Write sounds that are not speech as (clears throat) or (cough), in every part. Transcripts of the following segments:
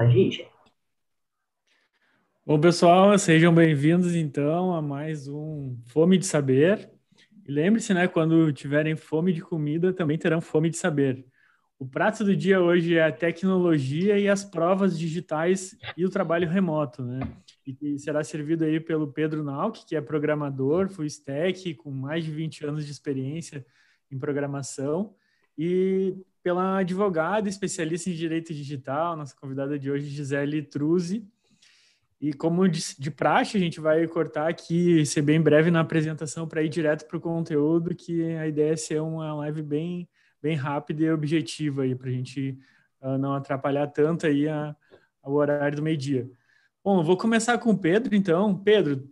Ir, gente. Bom, pessoal, sejam bem-vindos então a mais um Fome de Saber. E lembre-se, né, quando tiverem fome de comida, também terão fome de saber. O prato do dia hoje é a tecnologia e as provas digitais e o trabalho remoto, né? E será servido aí pelo Pedro Nauk, que é programador, full stack, com mais de 20 anos de experiência em programação, e pela advogada especialista em direito digital, nossa convidada de hoje, Gisele Truzzi. E como de, de praxe, a gente vai cortar aqui, ser bem breve na apresentação para ir direto para o conteúdo, que a ideia é ser uma live bem, bem rápida e objetiva aí, para a gente uh, não atrapalhar tanto aí a, o horário do meio-dia. Bom, vou começar com o Pedro, então. Pedro,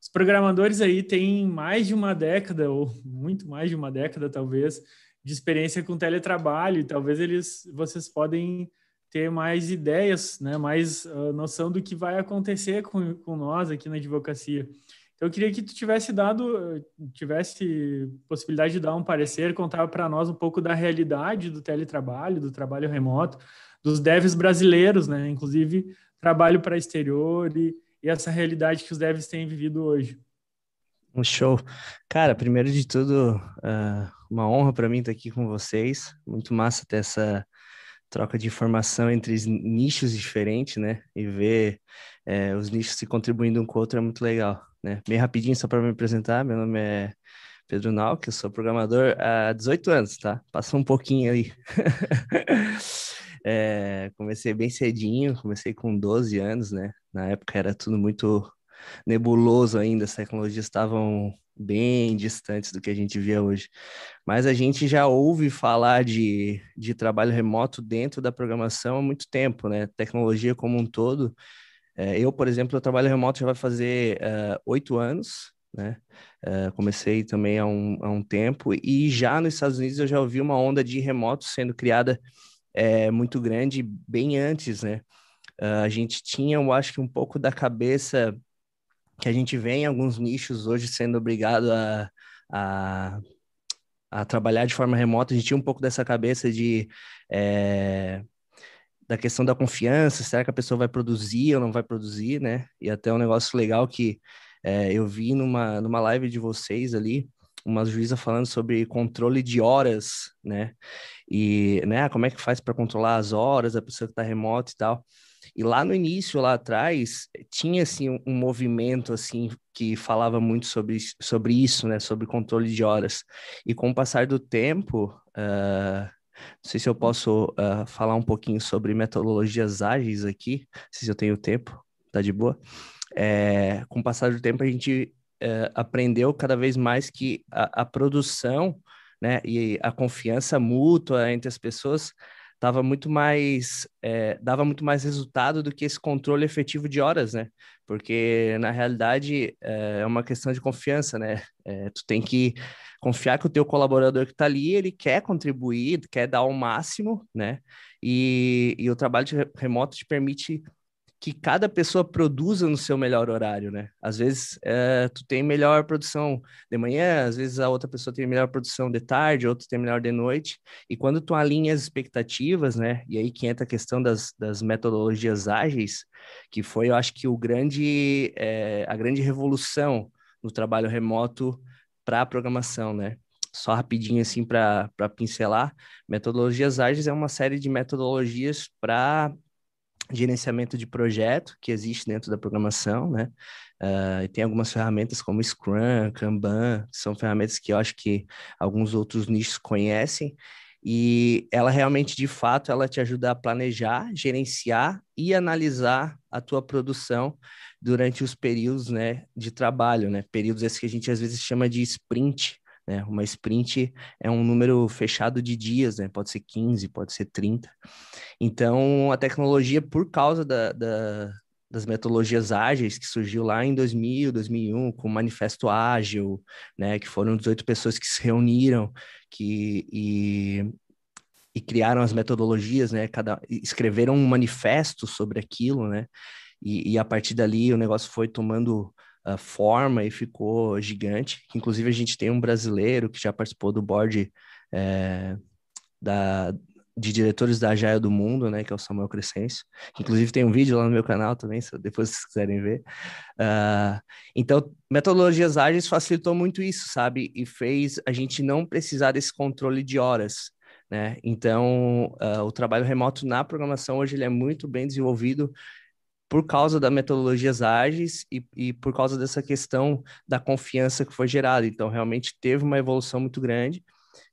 os programadores aí têm mais de uma década, ou muito mais de uma década, talvez, de experiência com teletrabalho, talvez eles, vocês podem ter mais ideias, né, mais uh, noção do que vai acontecer com, com nós aqui na advocacia. Então, eu queria que tu tivesse dado, tivesse possibilidade de dar um parecer, contar para nós um pouco da realidade do teletrabalho, do trabalho remoto, dos devs brasileiros, né, inclusive trabalho para exterior e, e essa realidade que os devs têm vivido hoje. Um show. Cara, primeiro de tudo, uh, uma honra para mim estar aqui com vocês. Muito massa ter essa troca de informação entre nichos diferentes, né? E ver é, os nichos se contribuindo um com o outro é muito legal, né? Bem rapidinho, só para me apresentar, meu nome é Pedro Nauk, eu sou programador há 18 anos, tá? Passou um pouquinho aí. (laughs) É, comecei bem cedinho, comecei com 12 anos, né? Na época era tudo muito nebuloso ainda, as tecnologias estavam bem distantes do que a gente via hoje. Mas a gente já ouve falar de, de trabalho remoto dentro da programação há muito tempo, né? Tecnologia como um todo. É, eu, por exemplo, eu trabalho remoto já vai fazer é, oito anos, né? Uh, comecei também há um, há um tempo e já nos Estados Unidos eu já ouvi uma onda de remoto sendo criada é, muito grande bem antes, né? Uh, a gente tinha, eu acho que um pouco da cabeça que a gente vê em alguns nichos hoje sendo obrigado a, a, a trabalhar de forma remota, a gente tinha um pouco dessa cabeça de é, da questão da confiança, será que a pessoa vai produzir ou não vai produzir, né? E até um negócio legal que é, eu vi numa, numa live de vocês ali, uma juíza falando sobre controle de horas, né? E, né, como é que faz para controlar as horas da pessoa que está remota e tal. E lá no início, lá atrás, tinha assim um, movimento assim que falava muito sobre, sobre isso, né, sobre controle de horas. E com o passar do tempo, uh, não sei se eu posso uh, falar um pouquinho sobre metodologias ágeis aqui, não sei se eu tenho tempo, tá de boa. É, com o passar do tempo, a gente é, aprendeu cada vez mais que a, a, produção né, e a confiança mútua entre as pessoas dava muito mais é, dava muito mais resultado do que esse controle efetivo de horas, né? Porque na realidade é, é uma questão de confiança, né? É, tu tem que confiar que o teu colaborador que está ali ele quer contribuir, quer dar o máximo, né? E, e o trabalho remoto te permite que cada pessoa produza no seu melhor horário, né? Às vezes é, tu tem melhor produção de manhã, às vezes a outra pessoa tem melhor produção de tarde, outra tem melhor de noite. E quando tu alinha as expectativas, né? E aí que entra a questão das, das metodologias ágeis, que foi, eu acho que o grande, é, a grande revolução no trabalho remoto para a programação, né? Só rapidinho assim para pincelar, metodologias ágeis é uma série de metodologias para gerenciamento de projeto que existe dentro da programação, né? Uh, e tem algumas ferramentas como Scrum, Kanban, são ferramentas que eu acho que alguns outros nichos conhecem, e ela realmente, de fato, ela te ajuda a planejar, gerenciar e analisar a tua produção durante os períodos, né, de trabalho, né? Períodos esses que a gente às vezes chama de sprint, né? Uma sprint é um número fechado de dias, né? Pode ser 15, pode ser 30. Então, a tecnologia, por causa da, da, das metodologias ágeis que surgiu lá em 2000, 2001, com o Manifesto Ágil, né? Que foram 18 pessoas que se reuniram que, e, e criaram as metodologias, né? Cada, escreveram um manifesto sobre aquilo, né? E, e a partir dali o negócio foi tomando uh, forma e ficou gigante. Inclusive, a gente tem um brasileiro que já participou do board é, da, de diretores da Agile do mundo, né, que é o Samuel Crescencio. Inclusive tem um vídeo lá no meu canal também, se depois vocês quiserem ver. Uh, então, metodologias ágeis facilitou muito isso, sabe? E fez a gente não precisar desse controle de horas, né? Então, uh, o trabalho remoto na programação hoje ele é muito bem desenvolvido por causa das metodologias ágeis e, e por causa dessa questão da confiança que foi gerada. Então, realmente teve uma evolução muito grande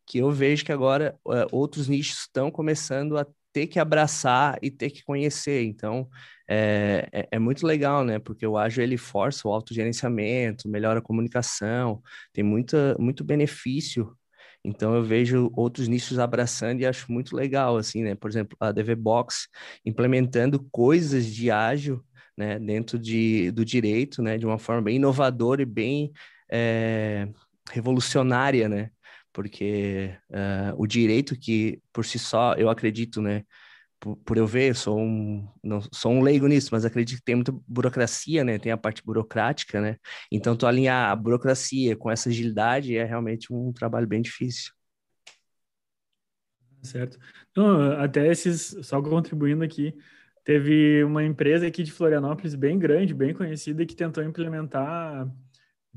que eu vejo que agora uh, outros nichos estão começando a ter que abraçar e ter que conhecer. Então, é, é, é, muito legal, né? Porque o ágil ele força o autogerenciamento, melhora a comunicação, tem muita, muito benefício. Então, eu vejo outros nichos abraçando e acho muito legal, assim, né? Por exemplo, a DVBox implementando coisas de ágil, né? Dentro de, do direito, né? De uma forma bem inovadora e bem é, revolucionária, né? porque uh, o direito que por si só eu acredito, né, por, por, eu ver, sou um não sou um leigo nisso, mas acredito que tem muita burocracia, né, tem a parte burocrática, né, então tu alinhar a burocracia com essa agilidade é realmente um trabalho bem difícil. Certo. Não, até esses, só contribuindo aqui, teve uma empresa aqui de Florianópolis bem grande, bem conhecida, que tentou implementar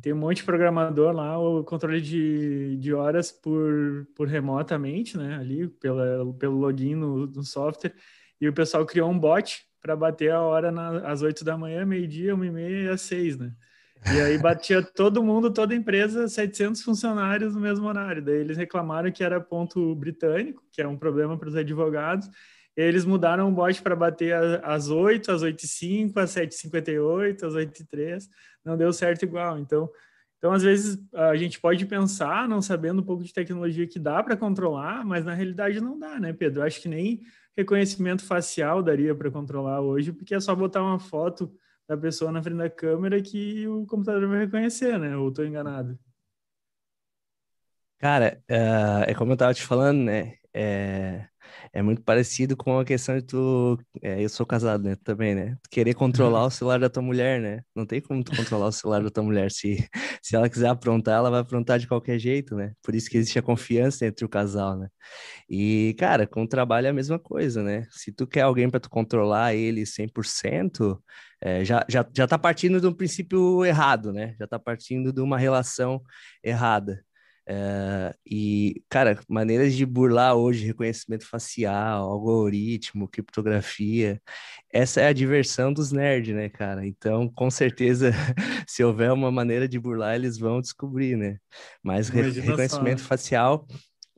tem um monte de programador lá, o controle de, de horas por, por remotamente, né? Ali, pela, pelo login no, no software. E o pessoal criou um bot para bater a hora na, às 8 da manhã, meio-dia, uma e meia e às 6, né? E aí batia (laughs) todo mundo, toda a empresa, 700 funcionários no mesmo horário. Daí eles reclamaram que era ponto britânico, que é um problema para os advogados. E eles mudaram o bot para bater às 8, às 8 e 5, às 7 e 58, às 8 e 3 não deu certo igual. Então, então às vezes a gente pode pensar, não sabendo um pouco de tecnologia, que dá para controlar, mas na realidade não dá, né, Pedro? Acho que nem reconhecimento facial daria para controlar hoje, porque é só botar uma foto da pessoa na frente da câmera que o computador vai reconhecer, né? Ou estou enganado? Cara, uh, é como eu estava te falando, né? É, é muito parecido com a questão de tu. É, eu sou casado, né? Também, né? querer controlar o (laughs) celular da tua mulher, né? Não tem como tu controlar o celular da tua mulher. Se, se ela quiser aprontar, ela vai aprontar de qualquer jeito, né? Por isso que existe a confiança entre o casal, né? E, cara, com o trabalho é a mesma coisa, né? Se tu quer alguém para tu controlar ele 100%, é, já, já, já tá partindo de um princípio errado, né? Já tá partindo de uma relação errada. É, e, cara, maneiras de burlar hoje reconhecimento facial, algoritmo, criptografia, essa é a diversão dos nerds, né, cara? Então, com certeza, (laughs) se houver uma maneira de burlar, eles vão descobrir, né? Mas re reconhecimento só. facial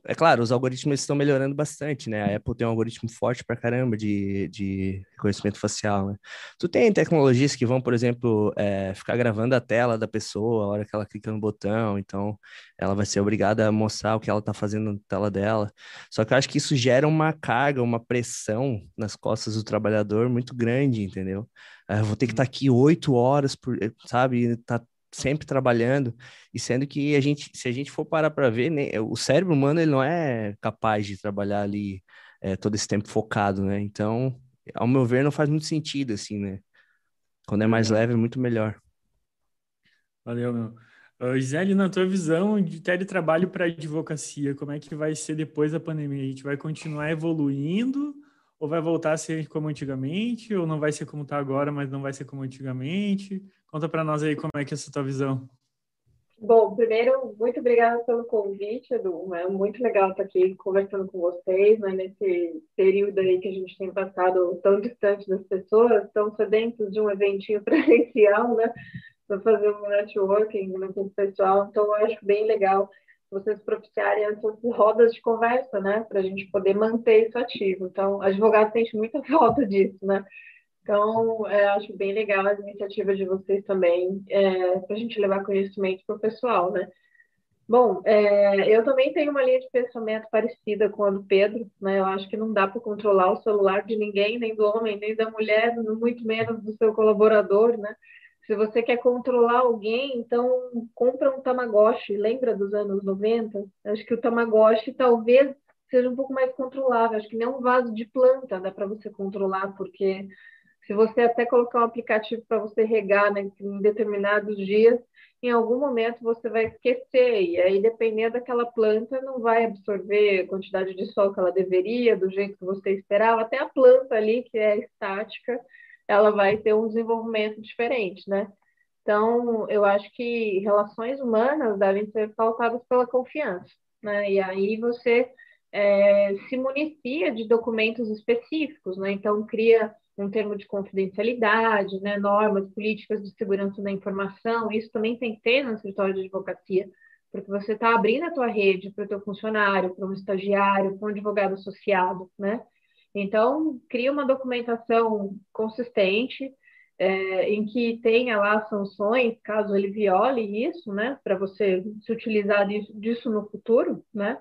é claro, os algoritmos estão melhorando bastante, né? A Apple tem um algoritmo forte para caramba de, de reconhecimento facial, né? Tu tem tecnologias que vão, por exemplo, é, ficar gravando a tela da pessoa a hora que ela clica no botão, então ela vai ser obrigada a mostrar o que ela está fazendo na tela dela. Só que eu acho que isso gera uma carga, uma pressão nas costas do trabalhador muito grande, entendeu? Eu vou ter que estar tá aqui oito horas, por, sabe? Tá sempre trabalhando e sendo que a gente, se a gente for parar para ver, né, o cérebro humano ele não é capaz de trabalhar ali é, todo esse tempo focado, né? Então, ao meu ver, não faz muito sentido assim, né? Quando é mais leve, é muito melhor. Valeu, meu. Uh, Gisele, na tua visão de teletrabalho para advocacia, como é que vai ser depois da pandemia? A gente vai continuar evoluindo ou vai voltar a ser como antigamente? Ou não vai ser como está agora, mas não vai ser como antigamente? Conta para nós aí como é que é essa tua visão. Bom, primeiro, muito obrigada pelo convite, Edu. É muito legal estar aqui conversando com vocês, né, nesse período aí que a gente tem passado tão distante das pessoas, tão sedentos de um eventinho (laughs) presencial, né, para fazer um networking né, com o pessoal. Então, eu acho bem legal vocês propiciarem essas rodas de conversa, né, para a gente poder manter isso ativo. Então, advogado sente muita (laughs) falta disso, né, então, é, acho bem legal as iniciativas de vocês também, é, para a gente levar conhecimento para o pessoal, né? Bom, é, eu também tenho uma linha de pensamento parecida com a do Pedro, né? Eu acho que não dá para controlar o celular de ninguém, nem do homem, nem da mulher, muito menos do seu colaborador, né? Se você quer controlar alguém, então compra um Tamagotchi. Lembra dos anos 90? Acho que o Tamagotchi talvez seja um pouco mais controlável. Acho que nem um vaso de planta dá para você controlar, porque se você até colocar um aplicativo para você regar né, em determinados dias, em algum momento você vai esquecer, e aí, dependendo daquela planta, não vai absorver a quantidade de sol que ela deveria, do jeito que você esperava, até a planta ali, que é estática, ela vai ter um desenvolvimento diferente, né? Então, eu acho que relações humanas devem ser pautadas pela confiança, né? E aí você é, se municia de documentos específicos, né? Então, cria um termo de confidencialidade, né? normas, políticas de segurança da informação, isso também tem que ter no escritório de advocacia, porque você está abrindo a tua rede para o teu funcionário, para um estagiário, para um advogado associado, né? Então, cria uma documentação consistente, é, em que tenha lá sanções, caso ele viole isso, né? Para você se utilizar disso no futuro, né?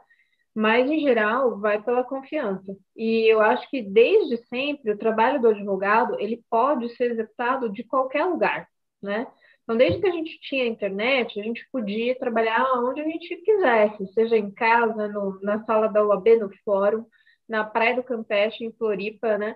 Mas em geral vai pela confiança. E eu acho que desde sempre o trabalho do advogado ele pode ser executado de qualquer lugar, né? Então, desde que a gente tinha internet, a gente podia trabalhar onde a gente quisesse, seja em casa, no, na sala da UAB, no fórum, na Praia do Campeche, em Floripa, né?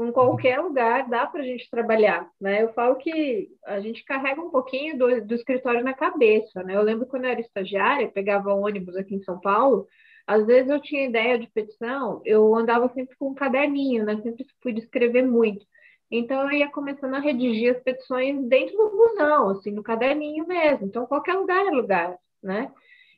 Em qualquer lugar dá para a gente trabalhar, né? Eu falo que a gente carrega um pouquinho do, do escritório na cabeça, né? Eu lembro quando eu era estagiária, pegava ônibus aqui em São Paulo, às vezes eu tinha ideia de petição, eu andava sempre com um caderninho, né? Sempre fui escrever muito. Então eu ia começando a redigir as petições dentro do busão, assim, no caderninho mesmo. Então qualquer lugar é lugar, né?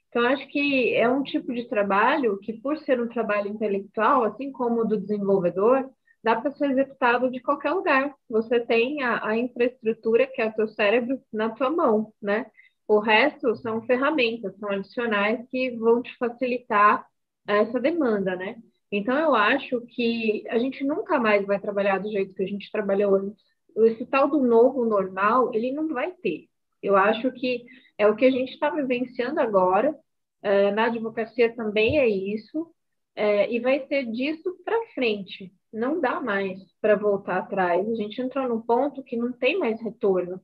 Então acho que é um tipo de trabalho que, por ser um trabalho intelectual, assim como o do desenvolvedor, dá para ser executado de qualquer lugar. Você tem a, a infraestrutura, que é o seu cérebro, na tua mão, né? O resto são ferramentas, são adicionais que vão te facilitar essa demanda, né? Então, eu acho que a gente nunca mais vai trabalhar do jeito que a gente trabalhou antes. Esse tal do novo normal, ele não vai ter. Eu acho que é o que a gente está vivenciando agora. É, na advocacia também é isso. É, e vai ser disso para frente. Não dá mais para voltar atrás. A gente entrou num ponto que não tem mais retorno.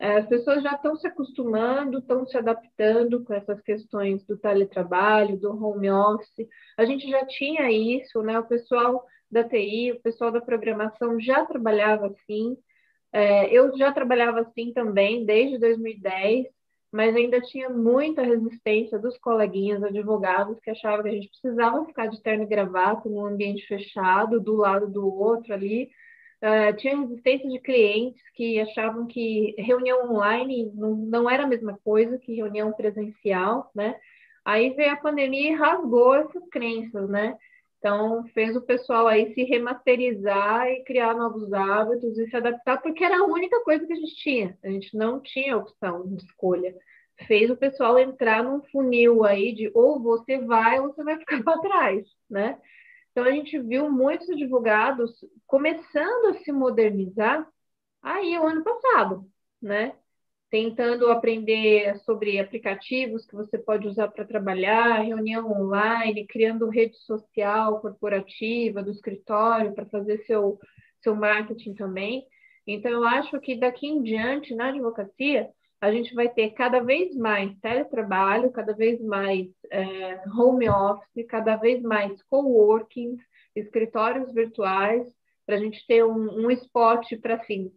É, as pessoas já estão se acostumando, estão se adaptando com essas questões do teletrabalho, do home office. A gente já tinha isso, né? O pessoal da TI, o pessoal da programação já trabalhava assim. É, eu já trabalhava assim também desde 2010, mas ainda tinha muita resistência dos coleguinhas advogados que achavam que a gente precisava ficar de terno e gravata num ambiente fechado, do lado do outro ali, Uh, tinha resistência de clientes que achavam que reunião online não, não era a mesma coisa que reunião presencial, né? Aí veio a pandemia e rasgou essas crenças, né? Então, fez o pessoal aí se remasterizar e criar novos hábitos e se adaptar, porque era a única coisa que a gente tinha. A gente não tinha opção de escolha. Fez o pessoal entrar num funil aí de ou você vai ou você vai ficar (laughs) para trás, né? Então, a gente viu muitos advogados começando a se modernizar aí o ano passado, né? Tentando aprender sobre aplicativos que você pode usar para trabalhar, reunião online, criando rede social corporativa do escritório para fazer seu, seu marketing também. Então, eu acho que daqui em diante, na advocacia, a gente vai ter cada vez mais teletrabalho, cada vez mais é, home office, cada vez mais coworking, escritórios virtuais, para a gente ter um, um spot para assim.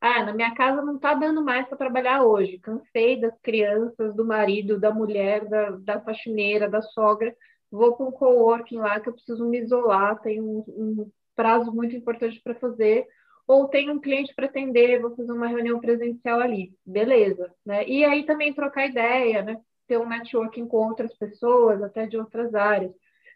Ah, na minha casa não está dando mais para trabalhar hoje. Cansei das crianças, do marido, da mulher, da, da faxineira, da sogra. Vou para um coworking lá que eu preciso me isolar, tenho um, um prazo muito importante para fazer ou tem um cliente para atender, vou fazer uma reunião presencial ali, beleza, né? E aí também trocar ideia, né? Ter um networking com outras pessoas, até de outras áreas.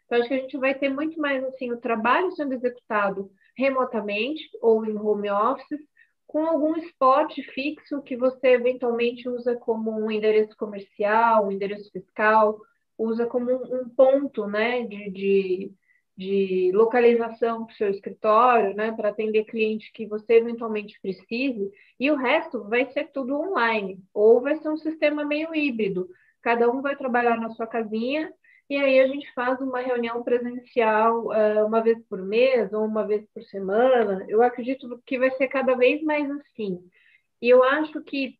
Então, acho que a gente vai ter muito mais, assim, o trabalho sendo executado remotamente ou em home office, com algum spot fixo que você eventualmente usa como um endereço comercial, um endereço fiscal, usa como um, ponto, né, de, de de localização para o seu escritório, né, para atender cliente que você eventualmente precise, e o resto vai ser tudo online, ou vai ser um sistema meio híbrido. Cada um vai trabalhar na sua casinha, e aí a gente faz uma reunião presencial uh, uma vez por mês ou uma vez por semana. Eu acredito que vai ser cada vez mais assim. E eu acho que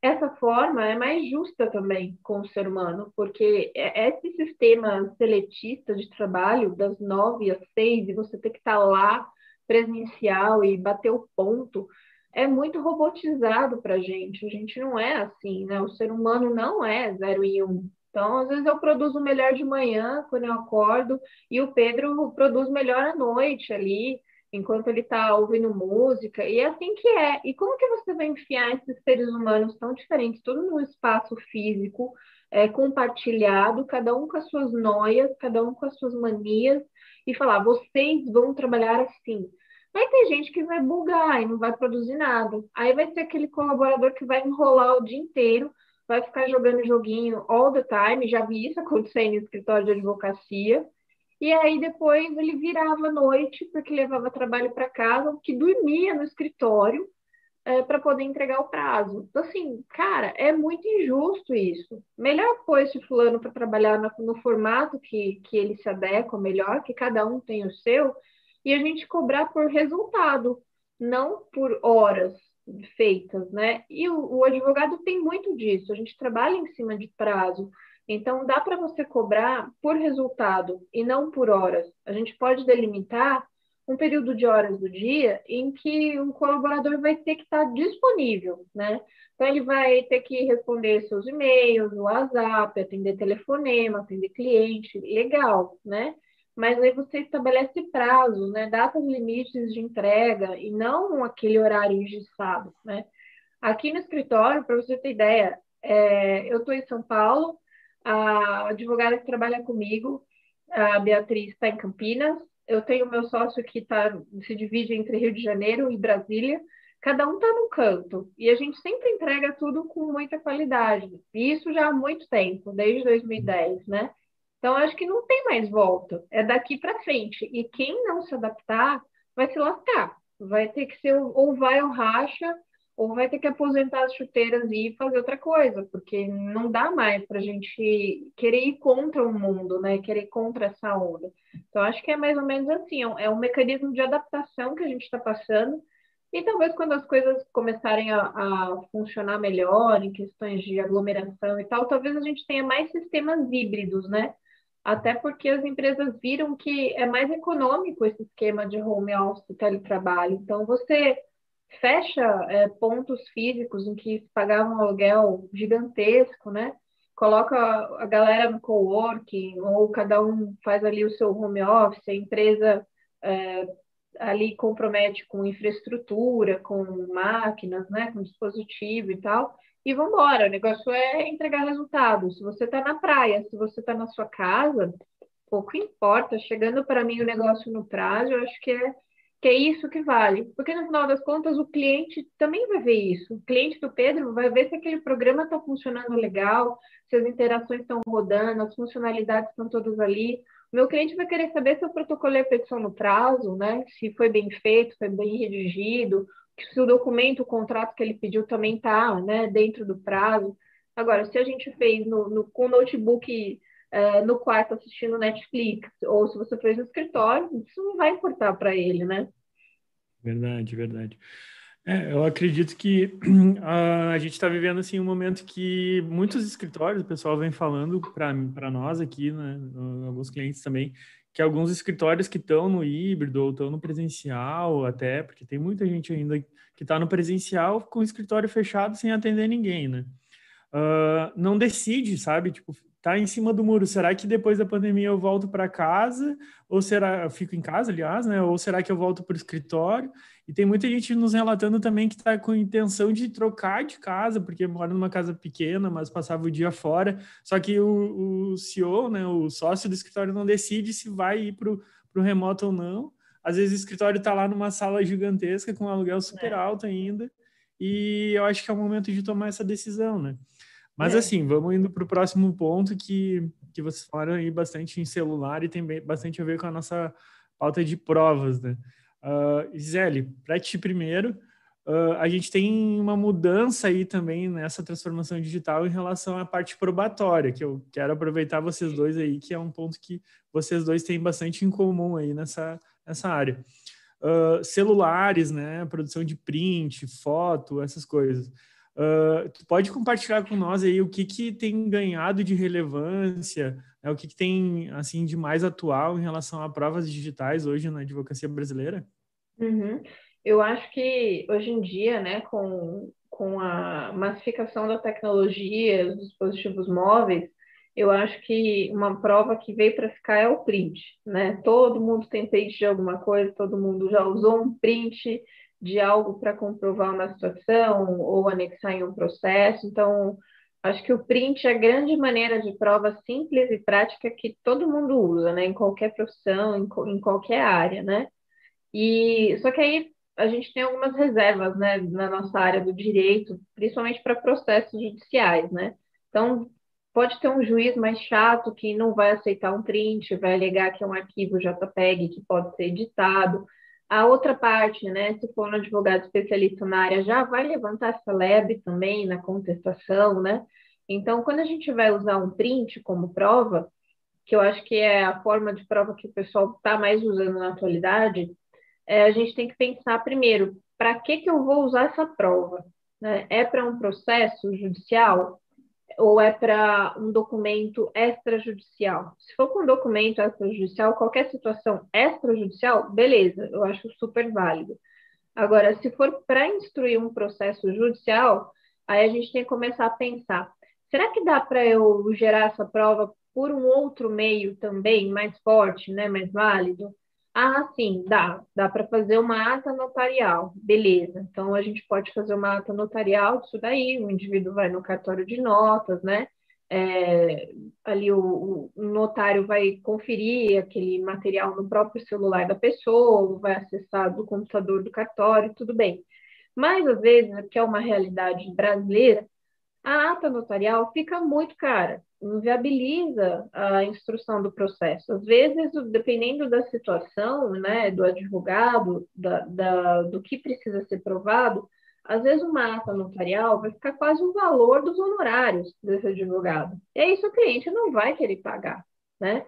essa forma é mais justa também com o ser humano, porque é, esse sistema seletista de trabalho, das nove às seis, e você ter que estar lá presencial e bater o ponto é muito robotizado para a gente. A gente não é assim, né? O ser humano não é zero e um. Então, às vezes eu produzo melhor de manhã, quando eu acordo, e o Pedro produz melhor à noite ali, enquanto ele está ouvindo música, e é assim que é. E como que você vai enfiar esses seres humanos tão diferentes, tudo num espaço físico, é, compartilhado, cada um com as suas noias, cada um com as suas manias, e falar, vocês vão trabalhar assim. Vai ter gente que vai bugar e não vai produzir nada. Aí vai ter aquele colaborador que vai enrolar o dia inteiro, vai ficar jogando joguinho all the time. Já vi isso (laughs) acontecer em escritório de advocacia. E aí depois ele virava à noite, porque levava trabalho para casa, que dormia no escritório é, para poder entregar o prazo. Então, assim, cara, é muito injusto isso. Melhor pôr esse fulano para trabalhar no, no, formato que, que ele se adequa melhor, que cada um tem o seu, e a gente cobrar por resultado, não por horas feitas, né? E o, o advogado tem muito disso, a gente trabalha em cima de prazo. Então, dá para você cobrar por resultado e não por horas. A gente pode delimitar um período de horas do dia em que um colaborador vai ter que estar disponível, né? Então, ele vai ter que responder seus e-mails, o WhatsApp, atender telefonema, atender cliente, legal, né? mas aí você estabelece prazo, né, datas limites de entrega e não aquele horário engessado, né? Aqui no escritório, para você ter ideia, é, eu estou em São Paulo, a advogada que trabalha comigo, a Beatriz, está em Campinas, eu tenho meu sócio que tá, se divide entre Rio de Janeiro e Brasília, cada um está num canto, e a gente sempre entrega tudo com muita qualidade, e isso já há muito tempo, desde 2010, né? Então, acho que não tem mais volta. É daqui para frente. E quem não se adaptar vai se lascar. Vai ter que ser ou vai ou racha, ou vai ter que aposentar as chuteiras e fazer outra coisa, porque não dá mais para a gente querer ir contra o mundo, né? Querer ir contra essa onda. Então, acho que é mais ou menos assim: é um é mecanismo de adaptação que a gente está passando. E talvez quando as coisas começarem a, a, funcionar melhor, em questões de aglomeração e tal, talvez a gente tenha mais sistemas híbridos, né? até porque as empresas viram que é mais econômico esse esquema de home office teletrabalho. Então, você fecha é, pontos físicos em que pagava um aluguel gigantesco, né? Coloca a galera no coworking, ou cada um faz ali o seu home office, a empresa é, ali compromete com infraestrutura, com máquinas, né? Com dispositivo e tal e vamos embora. O negócio é entregar resultados. Se você está na praia, se você está na sua casa, pouco importa. Chegando para mim o negócio no prazo, eu acho que é, que é isso que vale. Porque no final das contas, o cliente também vai ver isso. O cliente do Pedro vai ver se aquele programa está funcionando legal, se as interações estão rodando, as funcionalidades estão todas ali. O meu cliente vai querer saber se o protocolo é feito no prazo, né? Se foi bem feito, foi bem redigido, se o documento, o contrato que ele pediu também está né, dentro do prazo. Agora, se a gente fez no, no com notebook é, no quarto assistindo Netflix, ou se você fez no escritório, isso não vai importar para ele, né? Verdade, verdade. É, eu acredito que (clears throat) a, a gente está vivendo assim um momento que muitos escritórios, o pessoal vem falando para nós aqui, né, alguns clientes também, que alguns escritórios que estão no híbrido ou estão no presencial até, porque tem muita gente ainda que está no presencial com o escritório fechado sem atender ninguém, né? Uh, não decide, sabe? Tipo, tá em cima do muro. Será que depois da pandemia eu volto para casa? Ou será eu fico em casa, aliás, né? Ou será que eu volto para o escritório? E tem muita gente nos relatando também que está com intenção de trocar de casa, porque mora numa casa pequena, mas passava o dia fora. Só que o, o CEO, né, o sócio do escritório, não decide se vai ir para o remoto ou não. Às vezes o escritório está lá numa sala gigantesca, com um aluguel super é. alto ainda. E eu acho que é o momento de tomar essa decisão, né? Mas é. assim, vamos indo para o próximo ponto que, que vocês falaram aí bastante em celular e tem bastante a ver com a nossa pauta de provas, né? Uh, Gisele, para ti primeiro, uh, a gente tem uma mudança aí também nessa transformação digital em relação à parte probatória, que eu quero aproveitar vocês dois aí, que é um ponto que vocês dois têm bastante em comum aí nessa, nessa área. Uh, celulares, né, produção de print, foto, essas coisas. Uh, tu pode compartilhar com nós aí o que, que tem ganhado de relevância, né, o que, que tem assim de mais atual em relação a provas digitais hoje na advocacia brasileira? Uhum. Eu acho que hoje em dia, né, com, com a massificação da tecnologia, dos dispositivos móveis, eu acho que uma prova que veio para ficar é o print, né? Todo mundo tem print de alguma coisa, todo mundo já usou um print de algo para comprovar uma situação ou anexar em um processo. Então, acho que o print é a grande maneira de prova simples e prática que todo mundo usa, né? Em qualquer profissão, em, em qualquer área, né? E só que aí a gente tem algumas reservas, né, na nossa área do direito, principalmente para processos judiciais, né? Então, pode ter um juiz mais chato que não vai aceitar um print, vai alegar que é um arquivo JPEG que pode ser editado. A outra parte, né, se for um advogado especialista na área, já vai levantar essa lebre também na contestação, né? Então, quando a gente vai usar um print como prova, que eu acho que é a forma de prova que o pessoal está mais usando na atualidade, é, a gente tem que pensar primeiro, para que, que eu vou usar essa prova? Né? É para um processo judicial ou é para um documento extrajudicial? Se for com um documento extrajudicial, qualquer situação extrajudicial, beleza, eu acho super válido. Agora, se for para instruir um processo judicial, aí a gente tem que começar a pensar: será que dá para eu gerar essa prova por um outro meio também mais forte, né, mais válido? Ah, sim, dá. Dá para fazer uma ata notarial. Beleza. Então, a gente pode fazer uma ata notarial disso daí. O indivíduo vai no cartório de notas, né? É, ali o, o, notário vai conferir aquele material no próprio celular da pessoa, vai acessar do computador do cartório, tudo bem. Mas, às vezes, que é uma realidade brasileira, a ata notarial fica muito cara inviabiliza a instrução do processo. Às vezes, dependendo da situação, né, do advogado, da, da, do que precisa ser provado, às vezes uma ata notarial vai ficar quase o valor dos honorários desse advogado. E aí, o cliente não vai querer pagar, né?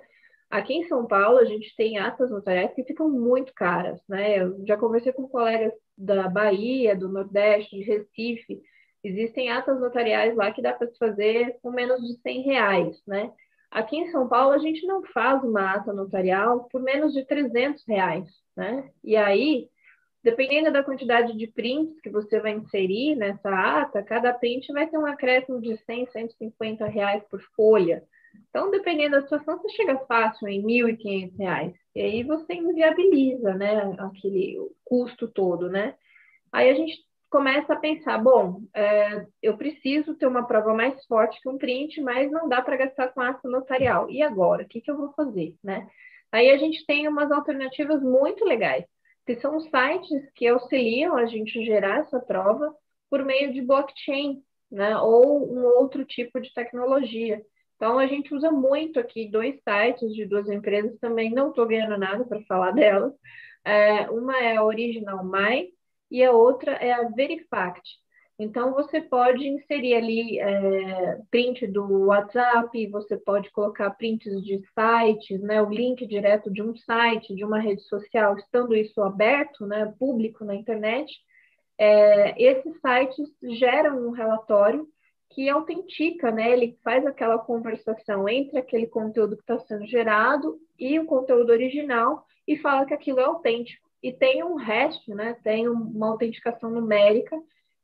Aqui em São Paulo, a gente tem atas notariais que ficam muito caras, né? Eu já conversei com colegas da Bahia, do Nordeste, de Recife, Existem atas notariais lá que dá para se fazer com menos de 100 reais, né? Aqui em São Paulo, a gente não faz uma ata notarial por menos de 300 reais, né? E aí, dependendo da quantidade de prints que você vai inserir nessa ata, cada print vai ter um acréscimo de 100, 150 reais por folha. Então, dependendo da situação, você chega fácil em 1.500 reais. E aí você inviabiliza, né, aquele custo todo, né? Aí a gente começa a pensar, bom, é, eu preciso ter uma prova mais forte que um print, mas não dá para gastar com ato notarial. E agora, o que, que eu vou fazer, né? Aí a gente tem umas alternativas muito legais, que são sites que auxiliam a gente gerar essa prova por meio de blockchain, né? Ou um outro tipo de tecnologia. Então, a gente usa muito aqui dois sites de duas empresas, também não estou ganhando nada para falar (laughs) delas. É, uma é a Original My, e a outra é a Verifact. Então, você pode inserir ali é, print do WhatsApp, você pode colocar prints de sites, né, o link direto de um site, de uma rede social, estando isso aberto, né, público na internet. É, esses sites geram um relatório que autentica, né, ele faz aquela conversação entre aquele conteúdo que está sendo gerado e o conteúdo original e fala que aquilo é autêntico e tem um hash, né, tem uma autenticação numérica,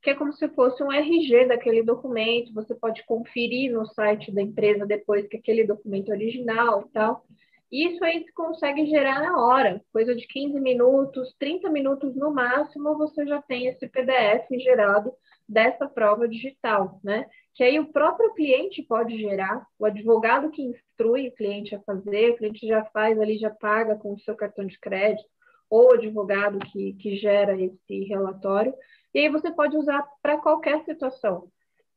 que é como se fosse um RG daquele documento, você pode conferir no site da empresa depois que aquele documento é original e tal. Isso aí se consegue gerar na hora, coisa de 15 minutos, 30 minutos no máximo, você já tem esse PDF gerado dessa prova digital, né? Que aí o próprio cliente pode gerar, o advogado que instrui o cliente a fazer, o cliente já faz ali, já paga com o seu cartão de crédito, ou advogado que, que gera esse relatório, e aí você pode usar para qualquer situação.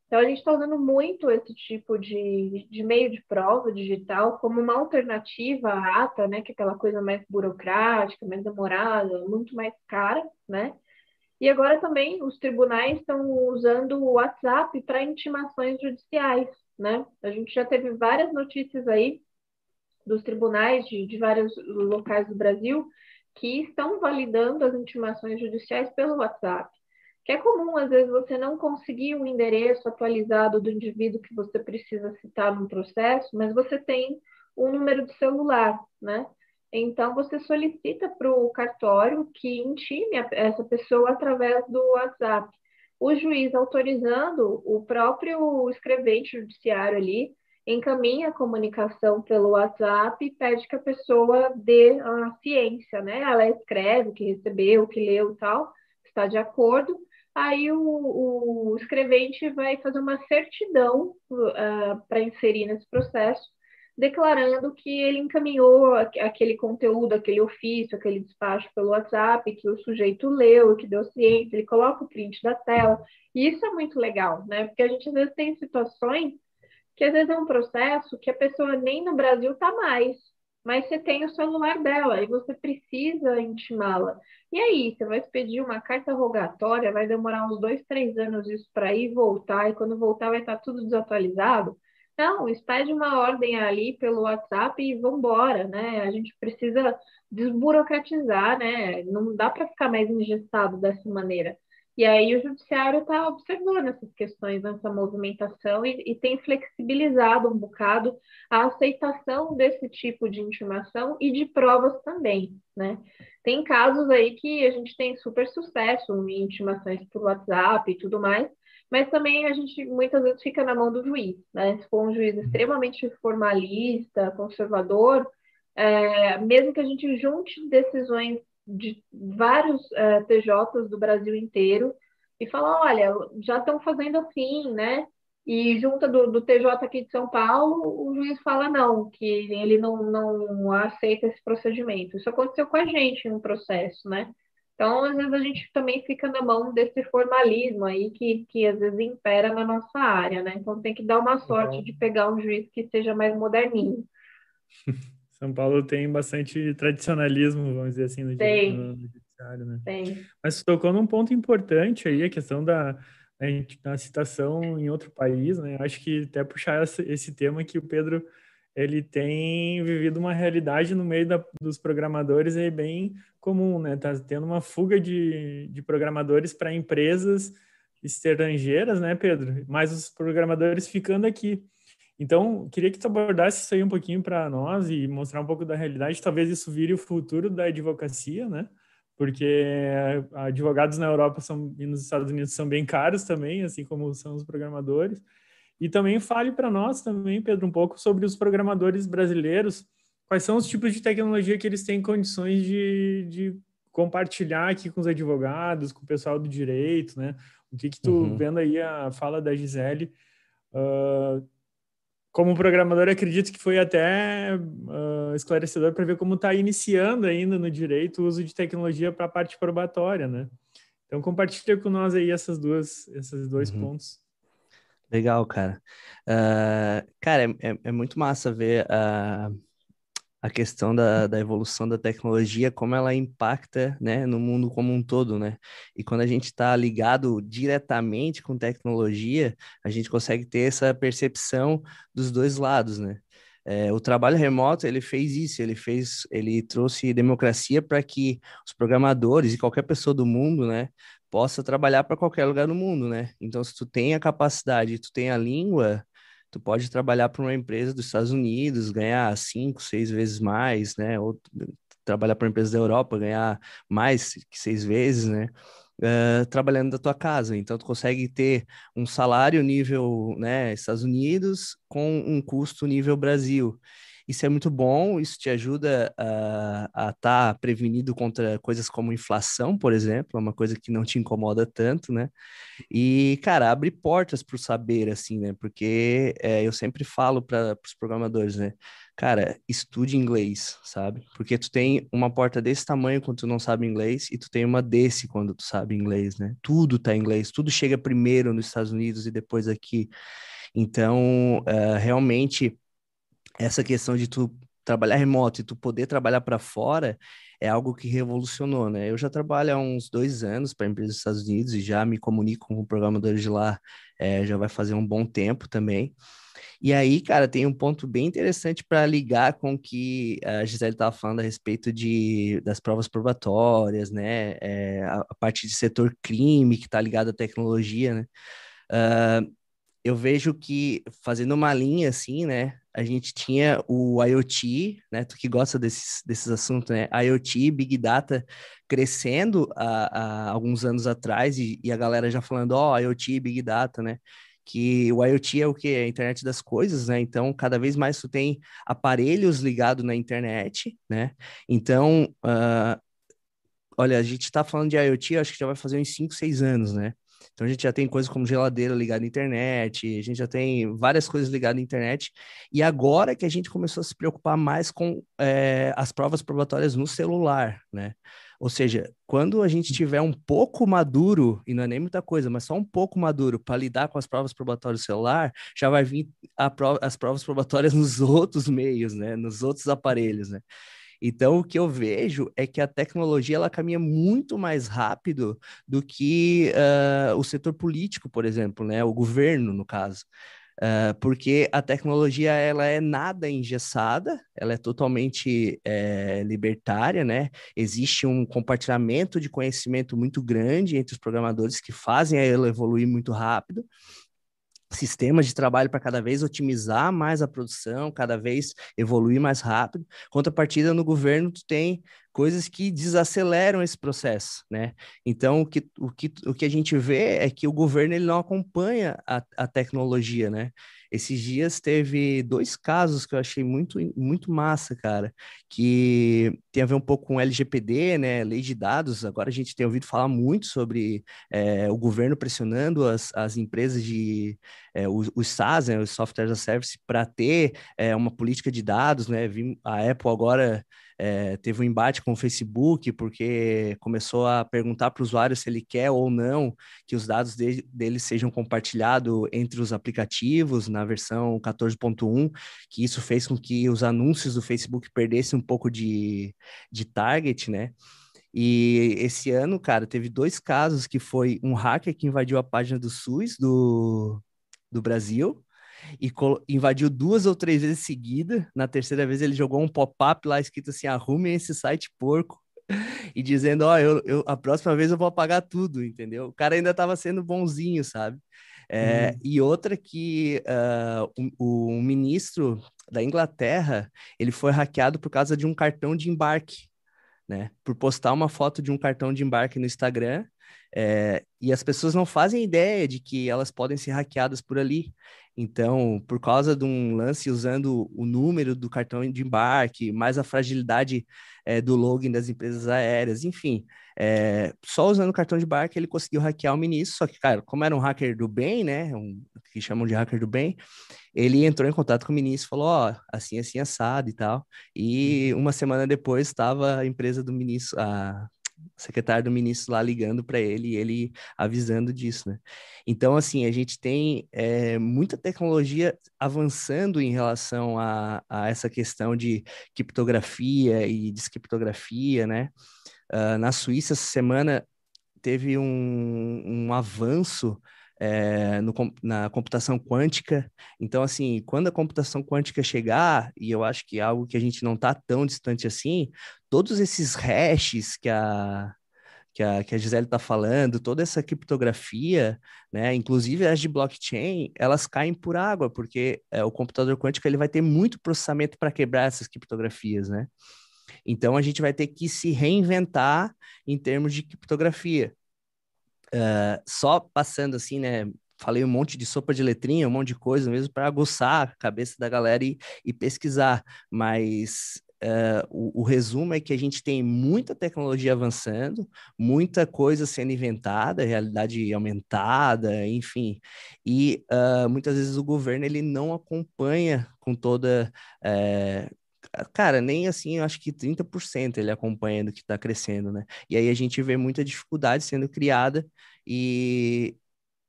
Então, a gente está usando muito esse tipo de, de meio de prova digital como uma alternativa à ata, né, que é aquela coisa mais burocrática, mais demorada, muito mais cara, né? E agora também os tribunais estão usando o WhatsApp para intimações judiciais, né? A gente já teve várias notícias aí dos tribunais de, de vários locais do Brasil que estão validando as intimações judiciais pelo WhatsApp. Que é comum, às vezes, você não conseguir o um endereço atualizado do indivíduo que você precisa citar no processo, mas você tem um número de celular, né? Então, você solicita para o cartório que intime essa pessoa através do WhatsApp. O juiz autorizando, o próprio escrevente judiciário ali encaminha a comunicação pelo WhatsApp e pede que a pessoa dê a ciência, né? Ela escreve o que recebeu, o que leu e tal, está de acordo. Aí o, o escrevente vai fazer uma certidão uh, ah, para inserir nesse processo declarando que ele encaminhou aquele conteúdo, aquele ofício, aquele despacho pelo WhatsApp, que o sujeito leu, que deu ciência, ele coloca o print da tela. E isso é muito legal, né? Porque a gente às vezes tem situações que às vezes é um processo que a pessoa nem no Brasil está mais, mas você tem o celular dela e você precisa intimá-la. E aí, você vai pedir uma carta rogatória, vai demorar uns dois, três anos isso para ir e voltar, e quando voltar vai estar tá tudo desatualizado. Não, expede uma ordem ali pelo WhatsApp e vamos embora, né? A gente precisa desburocratizar, né? Não dá para ficar mais engessado dessa maneira. E aí o judiciário está observando essas questões, essa movimentação e, e, tem flexibilizado um bocado a aceitação desse tipo de intimação e de provas também, né? Tem casos aí que a gente tem super sucesso em intimações por WhatsApp e tudo mais, mas também a gente muitas vezes fica na mão do juiz, né? Se for um juiz uhum. extremamente formalista, conservador, é, mesmo que a gente junte decisões de vários é, TJs do Brasil inteiro e fala, olha, já estão fazendo assim, né? E junta do, do, TJ aqui de São Paulo, o juiz fala não, que ele não, não aceita esse procedimento. Isso aconteceu com a gente um processo, né? Então, às vezes, a gente também fica na mão desse formalismo aí que, que às vezes impera na nossa área, né? Então, tem que dar uma sorte uhum. de pegar um juiz que seja mais moderninho. (laughs) São Paulo tem bastante tradicionalismo, vamos dizer assim, no, tem. judiciário, né? Tem. Mas tocou num ponto importante aí, a questão da, da citação em outro país, né? Acho que até puxar esse, esse tema que o Pedro ele tem vivido uma realidade no meio da, dos programadores aí bem comum, né? Tá tendo uma fuga de, de programadores para empresas estrangeiras, né, Pedro? Mas os programadores ficando aqui. Então, queria que tu abordasse isso aí um pouquinho para nós e mostrar um pouco da realidade. Talvez isso vire o futuro da advocacia, né? Porque advogados na Europa são, e nos Estados Unidos são bem caros também, assim como são os programadores. E também fale para nós também, Pedro, um pouco sobre os programadores brasileiros. Quais são os tipos de tecnologia que eles têm condições de, de compartilhar aqui com os advogados, com o pessoal do direito, né? O que que tu, uhum. vendo aí a fala da Gisele, uh, como programador, acredito que foi até uh, esclarecedor para ver como está iniciando ainda no direito o uso de tecnologia para a parte probatória, né? Então, compartilha com nós aí essas duas, esses dois uhum. pontos. Legal, cara. Uh, cara, é, é, é, muito massa ver a, a questão da, da evolução da tecnologia, como ela impacta, né, no mundo como um todo, né? E quando a gente está ligado diretamente com tecnologia, a gente consegue ter essa percepção dos dois lados, né? É, o trabalho remoto ele fez isso, ele fez, ele trouxe democracia para que os programadores e qualquer pessoa do mundo, né, possa trabalhar para qualquer lugar no mundo, né? Então, se tu tem a capacidade, tu tem a língua, tu pode trabalhar para uma empresa dos Estados Unidos, ganhar cinco, seis vezes mais, né? Ou trabalhar para uma empresa da Europa, ganhar mais que seis vezes, né? Uh, trabalhando da tua casa. Então, tu consegue ter um salário nível, né, Estados Unidos com um custo nível Brasil. Isso é muito bom, isso te ajuda a estar tá prevenido contra coisas como inflação, por exemplo, é uma coisa que não te incomoda tanto, né? E, cara, abre portas para o saber, assim, né? Porque é, eu sempre falo para os programadores, né? Cara, estude inglês, sabe? Porque tu tem uma porta desse tamanho quando tu não sabe inglês e tu tem uma desse quando tu sabe inglês, né? Tudo tá em inglês, tudo chega primeiro nos Estados Unidos e depois aqui. Então, uh, realmente essa questão de tu trabalhar remoto e tu poder trabalhar para fora é algo que revolucionou, né? Eu já trabalho há uns dois anos para empresas dos Estados Unidos e já me comunico com programadores de lá, é, já vai fazer um bom tempo também. E aí, cara, tem um ponto bem interessante para ligar com o que a Gisele estava falando a respeito de, das provas probatórias, né? É, a, a, parte de setor crime que está ligada à tecnologia, né? Uh, eu vejo que, fazendo uma linha assim, né, a gente tinha o IoT, né, tu que gosta desses, desses assuntos, né, IoT, Big Data crescendo há, há alguns anos atrás e, e, a galera já falando, ó, oh, IoT, Big Data, né, que o IoT é o que? É a internet das coisas, né? Então, cada vez mais tu tem aparelhos ligados na internet, né? Então, uh, olha, a gente está falando de IoT, acho que já vai fazer uns 5, 6 anos, né? Então a gente já tem coisas como geladeira ligada à internet, a gente já tem várias coisas ligadas à internet. E agora que a gente começou a se preocupar mais com é, as provas probatórias no celular, né? Ou seja, quando a gente tiver um pouco maduro, e não é nem muita coisa, mas só um pouco maduro para lidar com as provas probatórias do celular, já vai vir prova, as provas probatórias (laughs) nos outros meios, né? Nos outros aparelhos, né? Então, o que eu vejo é que a tecnologia ela caminha muito mais rápido do que uh, o setor político, por exemplo, né? O governo, no caso. Uh, porque a tecnologia ela é nada engessada, ela é totalmente é, libertária, né? Existe um compartilhamento de conhecimento muito grande entre os programadores que fazem ela evoluir muito rápido sistemas de trabalho para cada vez otimizar mais a produção, cada vez evoluir mais rápido. Contrapartida no governo, tu tem coisas que desaceleram esse processo, né? Então, o que, o que, o que a gente vê é que o governo ele não acompanha a, a tecnologia, né? Esses dias teve dois casos que eu achei muito, muito massa, cara, que tem a ver um pouco com LGPD, né, lei de dados. Agora a gente tem ouvido falar muito sobre é, o governo pressionando as, as empresas de é, os, os SaaS, né, os Software as a Service, para ter é, uma política de dados, né? A Apple agora é, teve um embate com o Facebook, porque começou a perguntar para o usuário se ele quer ou não que os dados de, dele sejam compartilhados entre os aplicativos na versão 14.1, que isso fez com que os anúncios do Facebook perdessem um pouco de, de target, né? E esse ano, cara, teve dois casos que foi um hacker que invadiu a página do SUS do, do Brasil e invadiu duas ou três vezes seguida. Na terceira vez ele jogou um pop-up lá escrito assim: arrumem esse site porco. (laughs) E dizendo, ó, oh, eu, eu, a próxima vez eu vou apagar tudo, entendeu? O cara ainda estava sendo bonzinho, sabe? É, uhum. E outra que uh, o, o, ministro da Inglaterra, ele foi hackeado por causa de um cartão de embarque, né? Por postar uma foto de um cartão de embarque no Instagram, é, e as pessoas não fazem ideia de que elas podem ser hackeadas por ali. Então, por causa de um lance usando o número do cartão de embarque, mais a fragilidade é, do login das empresas aéreas, enfim, é, só usando o cartão de embarque ele conseguiu hackear o ministro. Só que, cara, como era um hacker do bem, né, um, que chamam de hacker do bem, ele entrou em contato com o ministro, falou, ó, oh, assim, assim, assado e tal. E uhum. uma semana depois estava a empresa do ministro, a secretário do ministro lá ligando para ele e ele avisando disso, né? Então, assim, a gente tem é, muita tecnologia avançando em relação a, a, essa questão de criptografia e descriptografia, né? Uh, na Suíça, essa semana, teve um, um avanço é, no, na computação quântica. Então, assim, quando a computação quântica chegar, e eu acho que é algo que a gente não está tão distante assim, todos esses hashes que a, que a, que a Gisele está falando, toda essa criptografia, né, inclusive as de blockchain, elas caem por água, porque é, o computador quântico ele vai ter muito processamento para quebrar essas criptografias, né? Então a gente vai ter que se reinventar em termos de criptografia. Uh, só passando assim, né? Falei um monte de sopa de letrinha, um monte de coisa mesmo para aguçar a cabeça da galera e, e pesquisar. Mas Uh, o, o, resumo é que a gente tem muita tecnologia avançando, muita coisa sendo inventada, realidade aumentada, enfim, e uh, muitas vezes o governo ele não acompanha com toda. Uh, cara, nem assim, eu acho que 30% ele acompanha do que está crescendo, né? E aí a gente vê muita dificuldade sendo criada e,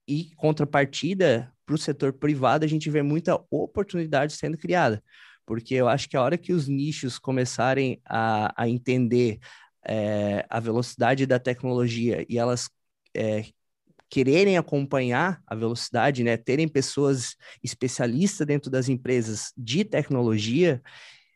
e contrapartida para o setor privado, a gente vê muita oportunidade sendo criada porque eu acho que a hora que os nichos começarem a, a entender é, a velocidade da tecnologia e elas é, quererem acompanhar a velocidade, né, terem pessoas especialistas dentro das empresas de tecnologia,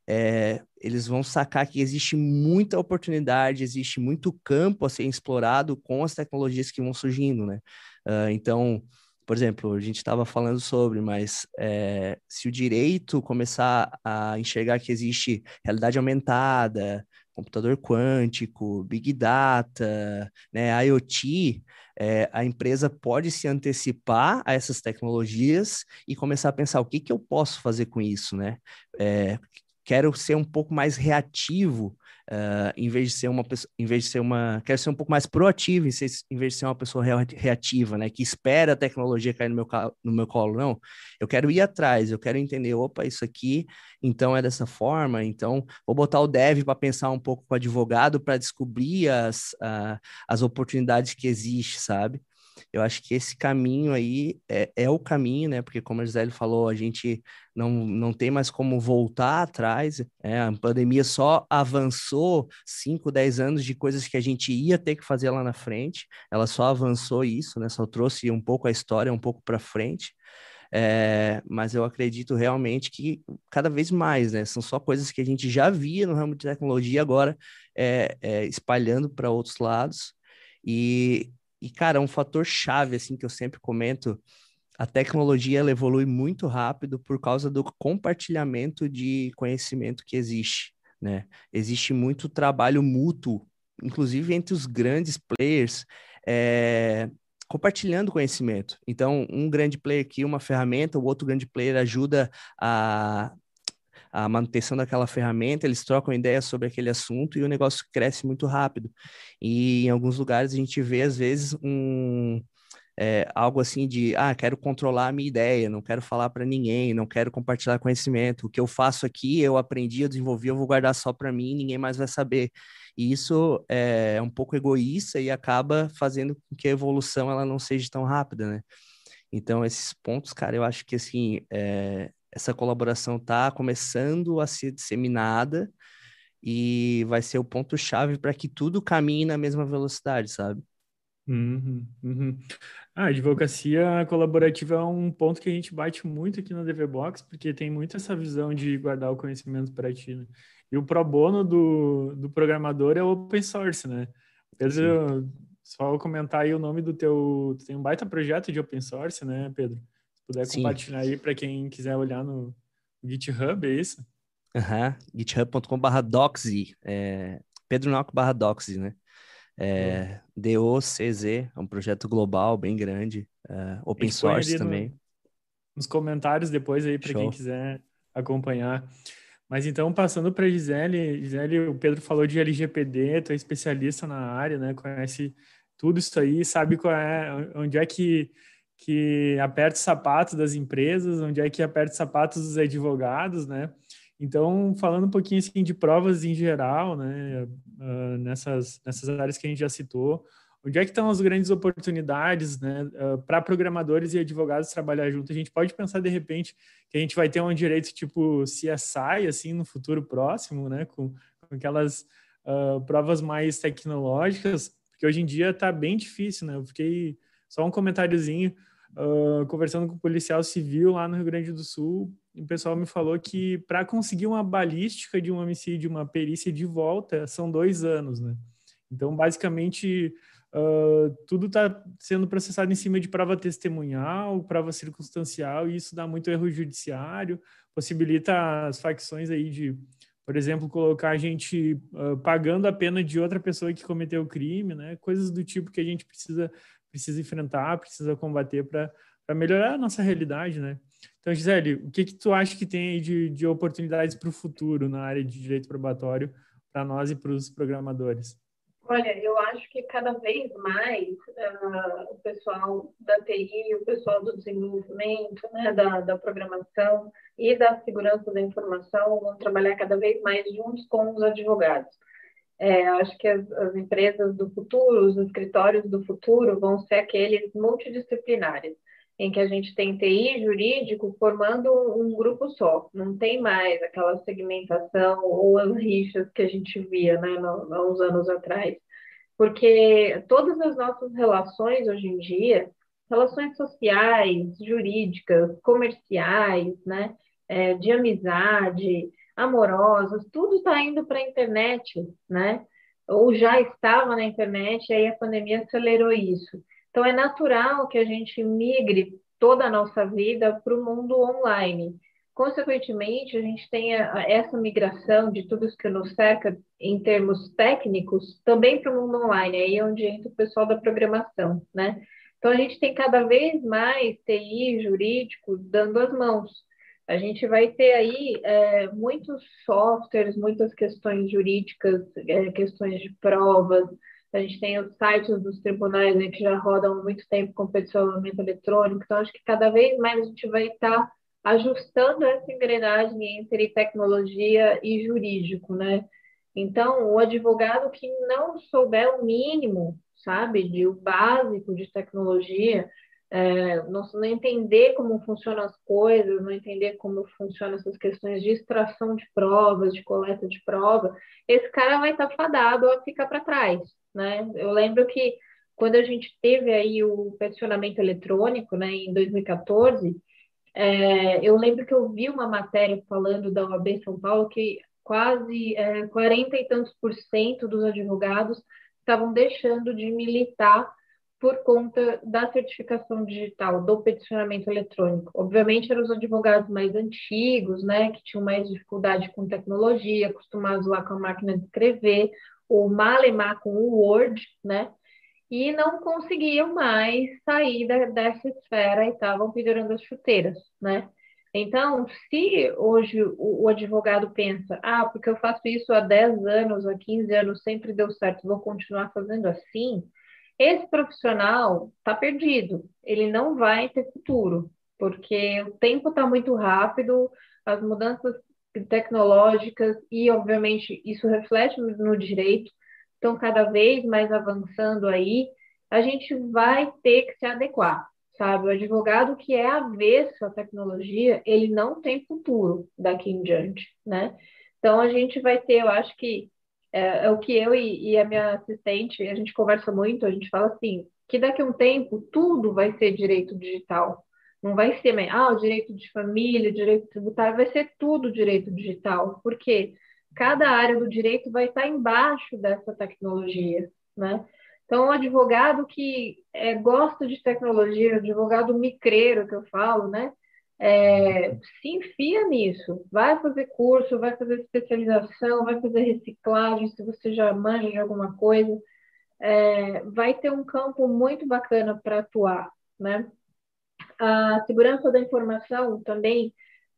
é, eles vão sacar que existe muita oportunidade, existe muito campo a ser explorado com as tecnologias que vão surgindo, né? Uh, então, por exemplo, a gente estava falando sobre, mas é, se o direito começar a enxergar que existe realidade aumentada, computador quântico, big data, né, IoT, é, a empresa pode se antecipar a essas tecnologias e começar a pensar o que, que eu posso fazer com isso, né? É, quero ser um pouco mais reativo Uh, em vez de ser uma pessoa, em vez de ser uma, quero ser um pouco mais proativo, em, ser, em vez de ser uma pessoa reativa, né, que espera a tecnologia cair no meu, no meu colo, não. Eu quero ir atrás, eu quero entender, opa, isso aqui, então é dessa forma, então vou botar o dev para pensar um pouco com o advogado para descobrir as, uh, as oportunidades que existem, sabe? Eu acho que esse caminho aí é, é o caminho, né? Porque, como a Gisele falou, a gente não, não tem mais como voltar atrás. É, a pandemia só avançou 5, 10 anos de coisas que a gente ia ter que fazer lá na frente. Ela só avançou isso, né? Só trouxe um pouco a história um pouco para frente. É, mas eu acredito realmente que cada vez mais, né? São só coisas que a gente já via no ramo de tecnologia, agora é, é espalhando para outros lados. E e, cara, um fator chave, assim, que eu sempre comento, a tecnologia ela evolui muito rápido por causa do compartilhamento de conhecimento que existe, né? Existe muito trabalho mútuo, inclusive entre os grandes players, é, compartilhando conhecimento. Então, um grande player aqui, uma ferramenta, o outro grande player ajuda a a manutenção daquela ferramenta, eles trocam ideias sobre aquele assunto e o negócio cresce muito rápido. E em alguns lugares a gente vê, às vezes, um, é, algo assim de, ah, quero controlar a minha ideia, não quero falar para ninguém, não quero compartilhar conhecimento. O que eu faço aqui, eu aprendi, eu desenvolvi, eu vou guardar só para mim, ninguém mais vai saber. E isso é um pouco egoísta e acaba fazendo com que a evolução ela não seja tão rápida, né? Então, esses pontos, cara, eu acho que, assim, é, essa colaboração está começando a ser disseminada e vai ser o ponto-chave para que tudo caminhe na mesma velocidade, sabe? Uhum, uhum. Ah, a advocacia colaborativa é um ponto que a gente bate muito aqui no DVBox, porque tem muito essa visão de guardar o conhecimento para ti, né? E o pro bono do, do programador é open source, né? Pedro, Sim. só comentar aí o nome do teu... Tu tem um baita projeto de open source, né, Pedro? Puder Sim. compartilhar aí para quem quiser olhar no GitHub, é isso? Aham, uhum. github.com.br doxy, é, Pedro Nock barra doxy, né? É, D-O-C-Z, é um projeto global bem grande, é, open source também. No, nos comentários depois aí para quem quiser acompanhar. Mas então, passando para Gisele, Gisele, o Pedro falou de LGPD, tu é especialista na área, né? Conhece tudo isso aí, sabe qual é, onde é que que aperta os sapatos das empresas, onde é que aperta os sapatos dos advogados, né? Então, falando um pouquinho assim, de provas em geral, né, uh, nessas, nessas áreas que a gente já citou, onde é que estão as grandes oportunidades né, uh, para programadores e advogados trabalhar junto? A gente pode pensar, de repente, que a gente vai ter um direito tipo CSI, assim, no futuro próximo, né, com, com aquelas uh, provas mais tecnológicas, porque hoje em dia está bem difícil, né? Eu fiquei só um comentáriozinho. Uh, conversando com um policial civil lá no Rio Grande do Sul, o pessoal me falou que para conseguir uma balística de um homicídio, uma perícia de volta, são dois anos, né? Então, basicamente, uh, tudo está sendo processado em cima de prova testemunhal, prova circunstancial, e isso dá muito erro judiciário, possibilita as facções aí de, por exemplo, colocar a gente uh, pagando a pena de outra pessoa que cometeu o crime, né? Coisas do tipo que a gente precisa precisa enfrentar, precisa combater para melhorar a nossa realidade, né? Então, Gisele, o que, que tu acha que tem de, de oportunidades para o futuro na área de direito probatório para nós e para os programadores? Olha, eu acho que cada vez mais uh, o pessoal da TI, o pessoal do desenvolvimento, né, da, da programação e da segurança da informação vão trabalhar cada vez mais juntos com os advogados. É, acho que as, as, empresas do futuro, os escritórios do futuro vão ser aqueles multidisciplinares, em que a gente tem TI jurídico formando um grupo só. Não tem mais aquela segmentação ou as rixas que a gente via né, há uns anos atrás. Porque todas as nossas relações hoje em dia, relações sociais, jurídicas, comerciais, né, é, de amizade, amorosas, tudo está indo para a internet, né? Ou já estava na internet, e aí a pandemia acelerou isso. Então, é natural que a gente migre toda a nossa vida para o mundo online. Consequentemente, a gente tem essa migração de tudo que nos cerca em termos técnicos também para o mundo online, aí é onde entra o pessoal da programação, né? Então, a gente tem cada vez mais TI jurídico dando as mãos. A gente vai ter aí é, muitos softwares, muitas questões jurídicas, é, questões de provas. A gente tem os sites dos tribunais né, que já rodam há muito tempo com peticionamento eletrônico. Então, acho que cada vez mais a gente vai estar ajustando essa engrenagem entre tecnologia e jurídico, né? Então, o advogado que não souber o mínimo, sabe, de o básico de tecnologia, é, não, não entender como funcionam as coisas, não entender como funcionam essas questões de extração de provas, de coleta de prova, esse cara vai estar fadado a ficar para trás, né? Eu lembro que quando a gente teve aí o peticionamento eletrônico, né, em 2014, é, eu lembro que eu vi uma matéria falando da OAB São Paulo que quase é, 40 e tantos por cento dos advogados estavam deixando de militar por conta da certificação digital, do peticionamento eletrônico. Obviamente, eram os advogados mais antigos, né, que tinham mais dificuldade com tecnologia, acostumados lá com a máquina de escrever, ou malemar com o Word, né, e não conseguiam mais sair da, dessa esfera e estavam pendurando as chuteiras, né? Então, se hoje o, o, advogado pensa, ah, porque eu faço isso há 10 anos, há 15 anos, sempre deu certo, vou continuar fazendo assim, esse profissional está perdido, ele não vai ter futuro, porque o tempo está muito rápido, as mudanças tecnológicas e, obviamente, isso reflete no direito, estão cada vez mais avançando aí, a gente vai ter que se adequar, sabe? O advogado que é avesso à tecnologia, ele não tem futuro daqui em diante, né? Então, a gente vai ter, eu acho que é, é o que eu e, e, a minha assistente, a gente conversa muito, a gente fala assim, que daqui a um tempo tudo vai ser direito digital. Não vai ser, ah, o direito de família, o direito tributário, vai ser tudo direito digital. Por quê? cada área do direito vai estar embaixo dessa tecnologia, né? Então, o advogado que é, gosta de tecnologia, o advogado micreiro que eu falo, né? É, se enfia nisso, vai fazer curso, vai fazer especialização, vai fazer reciclagem, se você já manja de alguma coisa, é, vai ter um campo muito bacana para atuar, né? A segurança da informação também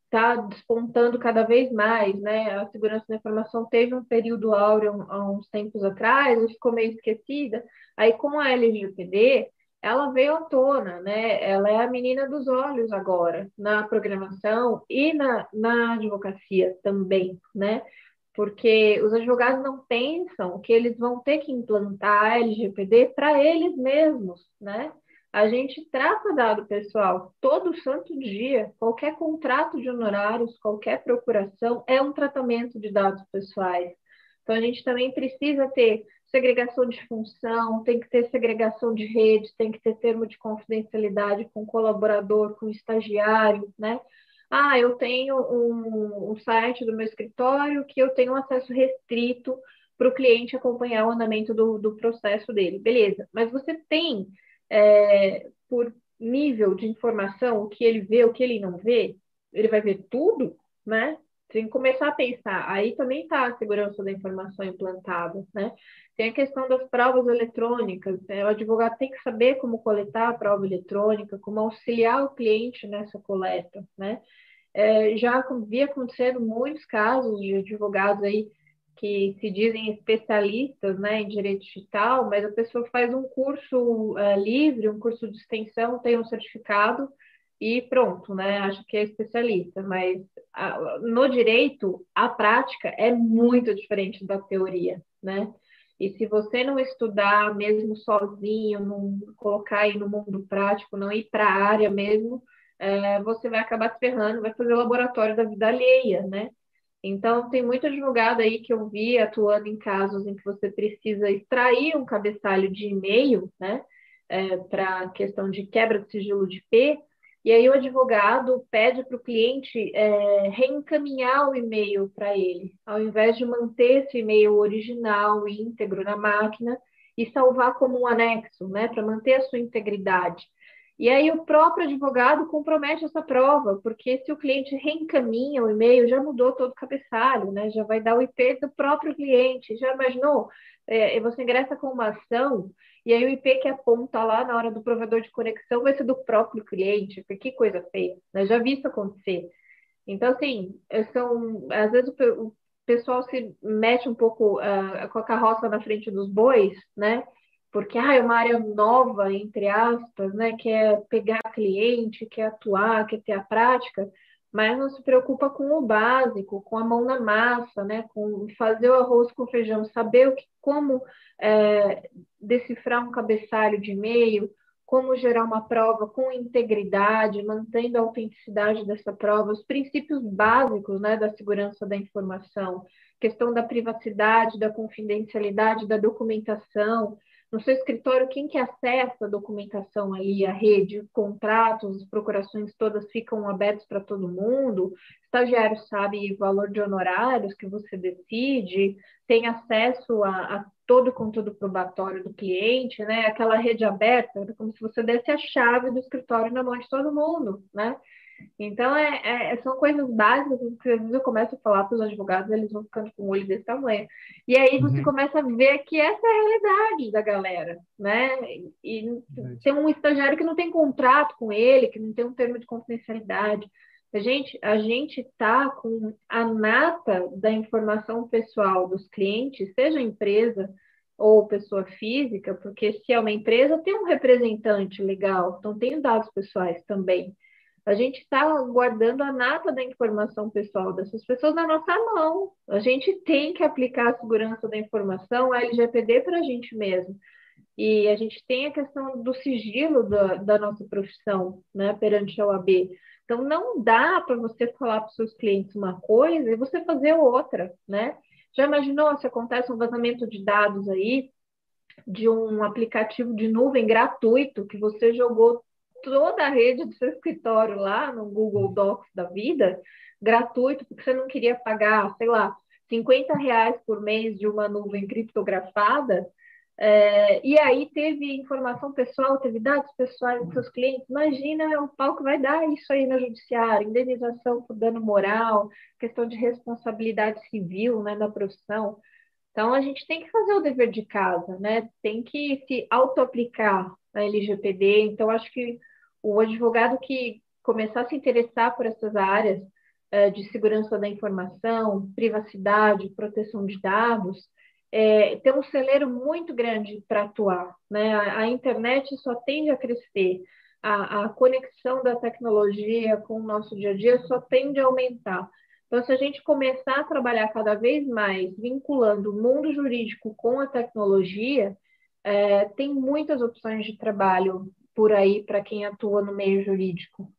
está despontando cada vez mais, né? A segurança da informação teve um período áureo há uns tempos atrás, ficou meio esquecida. Aí, com a LGPD, ela veio à tona, né? Ela é a menina dos olhos agora, na programação e na, na advocacia também, né? Porque os advogados não pensam que eles vão ter que implantar a LGPD para eles mesmos, né? A gente trata dado pessoal todo santo dia. Qualquer contrato de honorários, qualquer procuração é um tratamento de dados pessoais. Então, a gente também precisa ter segregação de função, tem que ter segregação de rede, tem que ter termo de confidencialidade com colaborador, com estagiário, né? Ah, eu tenho um, um site do meu escritório que eu tenho acesso restrito para o cliente acompanhar o andamento do, do processo dele. Beleza, mas você tem é, por nível de informação, o que ele vê, o que ele não vê, ele vai ver tudo, né? Tem que começar a pensar. Aí também está a segurança da informação implantada, né? Tem a questão das provas eletrônicas. Né? O advogado tem que saber como coletar a prova eletrônica, como auxiliar o cliente nessa coleta, né? É, já vi acontecendo muitos casos de advogados aí que se dizem especialistas né, em direito digital, mas a pessoa faz um curso uh, livre, um curso de extensão, tem um certificado e pronto, né? Acho que é especialista, mas a, no direito a prática é muito diferente da teoria, né? E se você não estudar mesmo sozinho, não colocar aí no mundo prático, não ir para a área mesmo, é, você vai acabar se ferrando, vai fazer o laboratório da vida alheia, né? Então, tem muito advogado aí que eu vi atuando em casos em que você precisa extrair um cabeçalho de e-mail, né, é, para questão de quebra de sigilo de P, e aí o advogado pede para o cliente é, reencaminhar o e-mail para ele, ao invés de manter esse e-mail original, íntegro na máquina, e salvar como um anexo, né, para manter a sua integridade. E aí o próprio advogado compromete essa prova, porque se o cliente reencaminha o e-mail, já mudou todo o cabeçalho, né? Já vai dar o IP do próprio cliente. Já imaginou? É, você ingressa com uma ação e aí o IP que aponta lá na hora do provedor de conexão vai ser do próprio cliente. Que coisa feia. Né? Já vi isso acontecer. Então, assim, são, às vezes o, pessoal se mete um pouco uh, com a carroça na frente dos bois, né? porque ah, é uma área nova, entre aspas, né? Quer pegar cliente, quer atuar, quer ter a prática, mas não se preocupa com o básico, com a mão na massa, né? Com fazer o arroz com feijão, saber o que, como é, decifrar um cabeçalho de e-mail, como gerar uma prova com integridade, mantendo a autenticidade dessa prova, os princípios básicos né, da segurança da informação, questão da privacidade, da confidencialidade da documentação, no seu escritório, quem que acessa a documentação ali, a rede, os contratos, procurações todas ficam abertas para todo mundo, estagiário sabe o valor de honorários que você decide, tem acesso a, a todo o conteúdo probatório do cliente, né? Aquela rede aberta, como se você desse a chave do escritório na mão de todo mundo, né? Então, é, é, são coisas básicas que às vezes eu começo a falar para os advogados, eles vão ficando com o olho desse tamanho. E aí você uhum. começa a ver que essa é a realidade da galera, né? E tem um estagiário que não tem contrato com ele, que não tem um termo de confidencialidade. A gente a gente está com a nata da informação pessoal dos clientes, seja empresa ou pessoa física, porque se é uma empresa, tem um representante legal, então tem dados pessoais também. A gente está guardando a nata da informação pessoal dessas pessoas na nossa mão. A gente tem que aplicar a segurança da informação, a LGPD, para a gente mesmo. E a gente tem a questão do sigilo da, da nossa profissão, né, perante a OAB. Então, não dá para você falar para os seus clientes uma coisa e você fazer outra, né? Já imaginou se acontece um vazamento de dados aí de um aplicativo de nuvem gratuito que você jogou toda a rede do seu escritório lá no Google Docs da vida, gratuito, porque você não queria pagar, sei lá, 50 reais por mês de uma nuvem criptografada, é, e aí teve informação pessoal, teve dados pessoais dos seus clientes. Imagina o pau que vai dar isso aí no judiciário, indenização por dano moral, questão de responsabilidade civil né, da profissão. Então, a gente tem que fazer o dever de casa, né? Tem que se auto-aplicar a LGPD. Então, acho que o advogado que começar a se interessar por essas áreas uh, de segurança da informação, privacidade, proteção de dados, é, tem um celeiro muito grande para atuar. Né? A, a, internet só tende a crescer, a, a conexão da tecnologia com o nosso dia a dia só tende a aumentar. Então, se a gente começar a trabalhar cada vez mais vinculando o mundo jurídico com a tecnologia, é, tem muitas opções de trabalho por aí para quem atua no meio jurídico.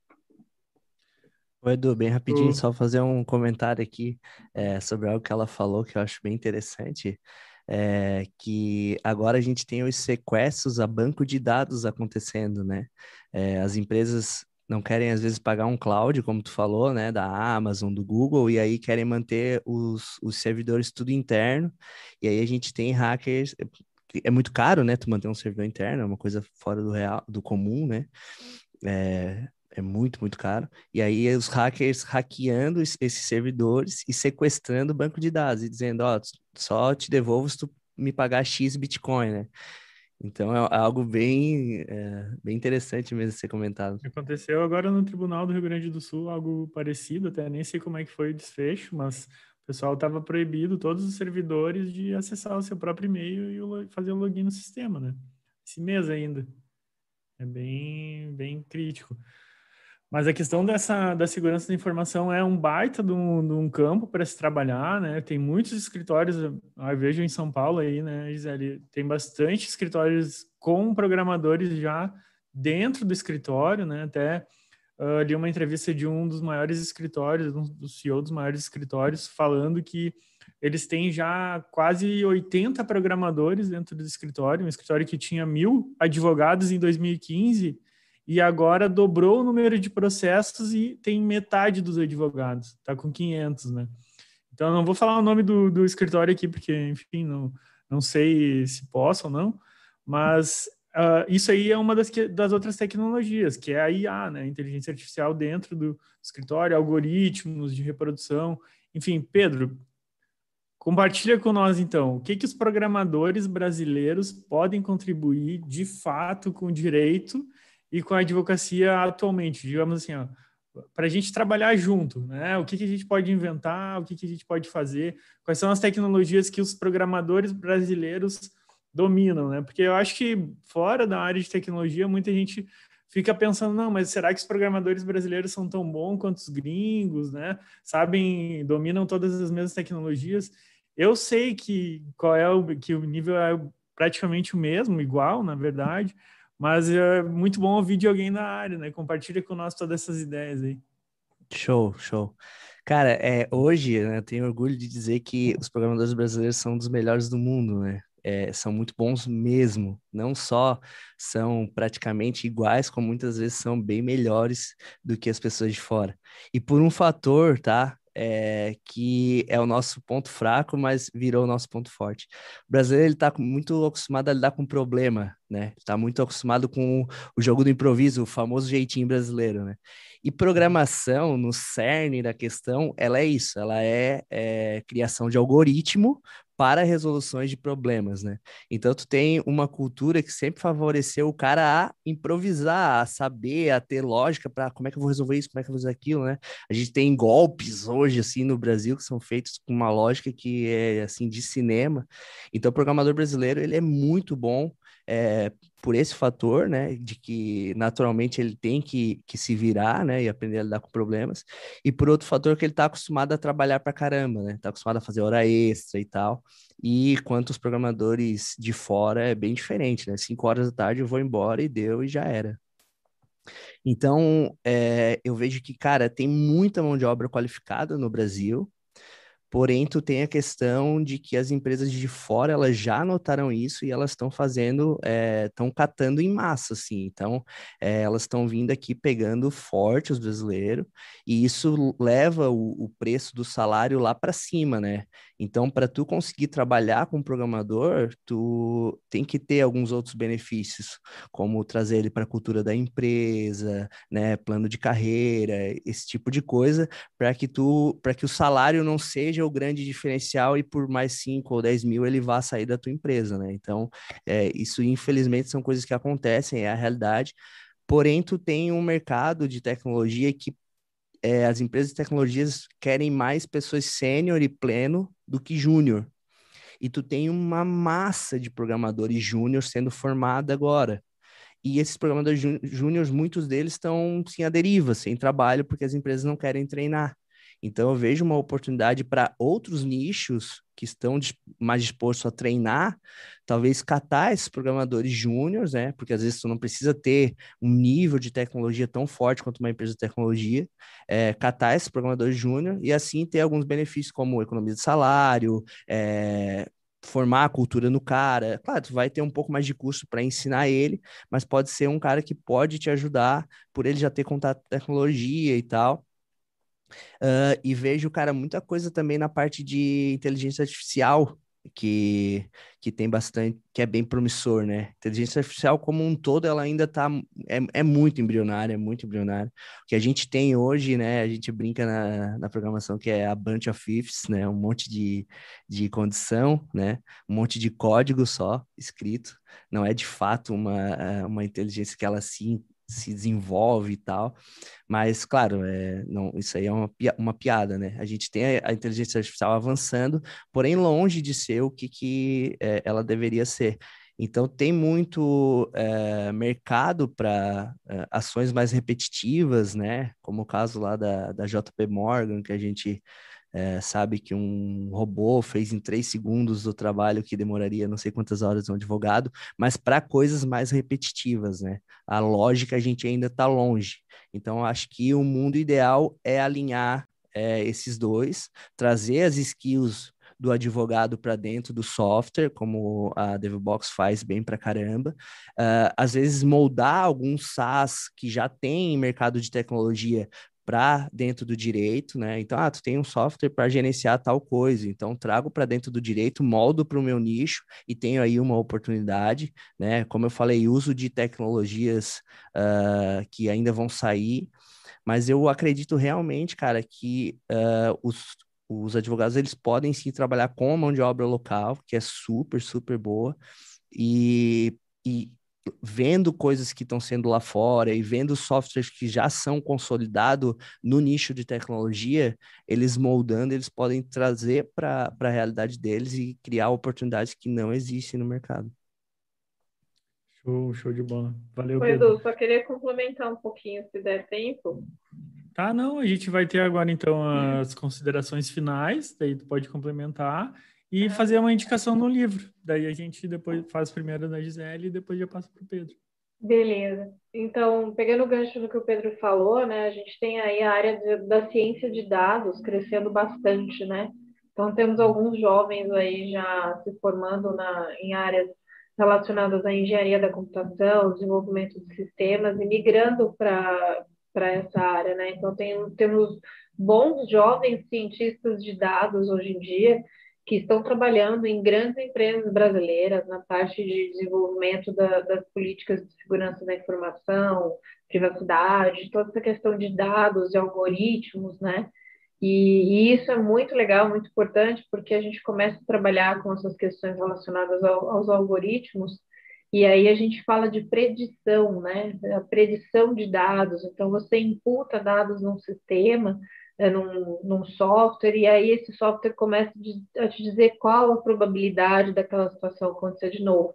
Oi, Edu, bem rapidinho, só fazer um comentário aqui é, sobre algo que ela falou que eu acho bem interessante. É, que agora a gente tem os sequestros a banco de dados acontecendo, né? É, as empresas não querem às vezes pagar um cloud, como tu falou, né, da Amazon, do Google, e aí querem manter os, os servidores tudo interno, e aí a gente tem hackers, é muito caro, né? Tu manter um servidor interno, é uma coisa fora do real, do comum, né? É, é muito, muito caro. E aí os hackers hackeando esses servidores e sequestrando o banco de dados e dizendo, ó, oh, só te devolvo se tu me pagar X Bitcoin, né? Então é algo bem, é, bem interessante mesmo ser comentado. Aconteceu agora no Tribunal do Rio Grande do Sul algo parecido, até nem sei como é que foi o desfecho, mas pessoal estava proibido todos os servidores de acessar o seu próprio e-mail e fazer o login no sistema, né? Esse mês ainda. É bem, bem crítico. Mas a questão dessa da segurança da informação é um baita de um, de um campo para se trabalhar, né? Tem muitos escritórios, eu vejo em São Paulo aí, né, Gisele? Tem bastante escritórios com programadores já dentro do escritório, né? Até uh, li uma entrevista de um dos maiores escritórios, um dos CEO dos maiores escritórios, falando que eles têm já quase 80 programadores dentro do escritório, um escritório que tinha mil advogados em 2015 e agora dobrou o número de processos e tem metade dos advogados, está com 500, né? Então, não vou falar o nome do, do escritório aqui, porque, enfim, não, não sei se posso ou não, Mas uh, isso aí é uma das, que, das outras tecnologias, que é a IA, né? Inteligência artificial dentro do escritório, algoritmos de reprodução. Enfim, Pedro, compartilha com nós então, o que, que os programadores brasileiros podem contribuir de fato com o direito e com a advocacia atualmente, digamos assim, para a gente trabalhar junto, né? O que, que a gente pode inventar, o que, que a gente pode fazer, quais são as tecnologias que os programadores brasileiros dominam, né? Porque eu acho que fora da área de tecnologia, muita gente fica pensando, não, mas será que os programadores brasileiros são tão bons quanto os gringos, né? Sabem, dominam todas as mesmas tecnologias. Eu sei que qual é o que o nível é praticamente o mesmo, igual, na verdade, mas é muito bom ouvir de alguém na área, né? Compartilha com nós todas essas ideias aí. Show, show. Cara, é, hoje né, eu tenho orgulho de dizer que os programadores brasileiros são dos melhores do mundo, né? É, são muito bons mesmo. Não só são praticamente iguais, como muitas vezes são bem melhores do que as pessoas de fora. E por um fator, tá? É, que é o nosso ponto fraco, mas virou o nosso ponto forte. O brasileiro está muito acostumado a lidar com problema, né? Está muito acostumado com o jogo do improviso, o famoso jeitinho brasileiro, né? E programação, no cerne da questão, ela é isso, ela é, é criação de algoritmo para resoluções de problemas, né? Então tu tem uma cultura que sempre favoreceu o cara a improvisar, a saber, a ter lógica para como é que eu vou resolver isso, como é que eu vou fazer aquilo, né? A gente tem golpes hoje assim no Brasil que são feitos com uma lógica que é assim de cinema. Então o programador brasileiro, ele é muito bom é, por esse fator, né, de que naturalmente ele tem que, que se virar, né, e aprender a lidar com problemas, e por outro fator que ele está acostumado a trabalhar para caramba, né, está acostumado a fazer hora extra e tal, e quanto os programadores de fora é bem diferente, né, cinco horas da tarde eu vou embora e deu e já era. Então, é, eu vejo que, cara, tem muita mão de obra qualificada no Brasil, Porém, tu tem a questão de que as empresas de fora elas já notaram isso e elas estão fazendo, estão é, catando em massa, assim. Então, é, elas estão vindo aqui pegando forte os brasileiros e isso leva o, o preço do salário lá para cima, né? Então, para tu conseguir trabalhar com programador, tu tem que ter alguns outros benefícios, como trazer ele para a cultura da empresa, né, plano de carreira, esse tipo de coisa, para que tu, para que o salário não seja o grande diferencial e por mais 5 ou 10 mil ele vá sair da tua empresa, né? Então, é, isso infelizmente são coisas que acontecem, é a realidade. Porém, tu tem um mercado de tecnologia que é, as empresas de tecnologias querem mais pessoas sênior e pleno do que júnior. E tu tem uma massa de programadores júnior sendo formada agora. E esses programadores júniores, muitos deles estão sim à deriva, sem trabalho, porque as empresas não querem treinar. Então, eu vejo uma oportunidade para outros nichos que estão mais dispostos a treinar, talvez catar esses programadores júniores, né? Porque às vezes tu não precisa ter um nível de tecnologia tão forte quanto uma empresa de tecnologia, é, catar esses programadores júnior e assim ter alguns benefícios como economia de salário, é, formar a cultura no cara. Claro, tu vai ter um pouco mais de custo para ensinar ele, mas pode ser um cara que pode te ajudar por ele já ter contato com tecnologia e tal. Uh, e vejo, cara, muita coisa também na parte de inteligência artificial que, que tem bastante, que é bem promissor, né? Inteligência artificial como um todo, ela ainda tá, é, é muito embrionária, é muito embrionária. O que a gente tem hoje, né, a gente brinca na, na programação que é a bunch of ifs, né, um monte de, de condição, né, um monte de código só escrito, não é de fato uma, uma inteligência que ela se se desenvolve e tal. Mas, claro, é, não, isso aí é uma, uma piada, né? A gente tem a, a inteligência artificial avançando, porém longe de ser o que, que é, ela deveria ser. Então, tem muito é, mercado para é, ações mais repetitivas, né? Como o caso lá da, da JP Morgan, que a gente é, sabe que um robô fez em três segundos o trabalho que demoraria não sei quantas horas um advogado, mas para coisas mais repetitivas, né? A lógica a gente ainda está longe. Então, acho que o mundo ideal é alinhar é, esses dois, trazer as skills do advogado para dentro do software, como a DevBox faz bem para caramba. Uh, às vezes moldar alguns SaaS que já tem mercado de tecnologia para dentro do direito, né? Então, ah, tu tem um software para gerenciar tal coisa, então trago para dentro do direito, moldo para o meu nicho e tenho aí uma oportunidade, né? Como eu falei, uso de tecnologias uh, que ainda vão sair, mas eu acredito realmente, cara, que uh, os, os advogados eles podem sim trabalhar com a mão de obra local, que é super, super boa, e, e vendo coisas que estão sendo lá fora e vendo softwares que já são consolidados no nicho de tecnologia, eles moldando, eles podem trazer para a realidade deles e criar oportunidades que não existem no mercado. Show, show de bola. Valeu, Oi, Pedro. Edu, só queria complementar um pouquinho, se der tempo. Tá, não, a gente vai ter agora então as considerações finais, daí tu pode complementar e fazer uma indicação no livro. Daí a gente depois faz primeiro da Gisele e depois já passa para o Pedro. Beleza. Então, pegando o gancho do que o Pedro falou, né, a gente tem aí a área de, da ciência de dados crescendo bastante, né? Então, temos alguns jovens aí já se formando na, em áreas relacionadas à engenharia da computação, desenvolvimento de sistemas e migrando para essa área, né? Então, tem, temos bons jovens cientistas de dados hoje em dia que estão trabalhando em grandes empresas brasileiras na parte de desenvolvimento da, das políticas de segurança da informação, privacidade, toda essa questão de dados e algoritmos, né? E, e, isso é muito legal, muito importante, porque a gente começa a trabalhar com essas questões relacionadas ao, aos algoritmos, e aí a gente fala de predição, né? A predição de dados. Então, você imputa dados num sistema, num, num, software, e aí esse software começa a te dizer qual a probabilidade daquela situação acontecer de novo.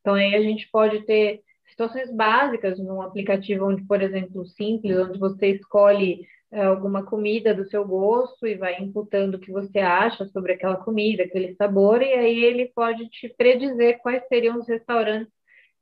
Então, aí a gente pode ter situações básicas num aplicativo onde, por exemplo, simples, onde você escolhe é, alguma comida do seu gosto e vai imputando o que você acha sobre aquela comida, aquele sabor, e aí ele pode te predizer quais seriam os restaurantes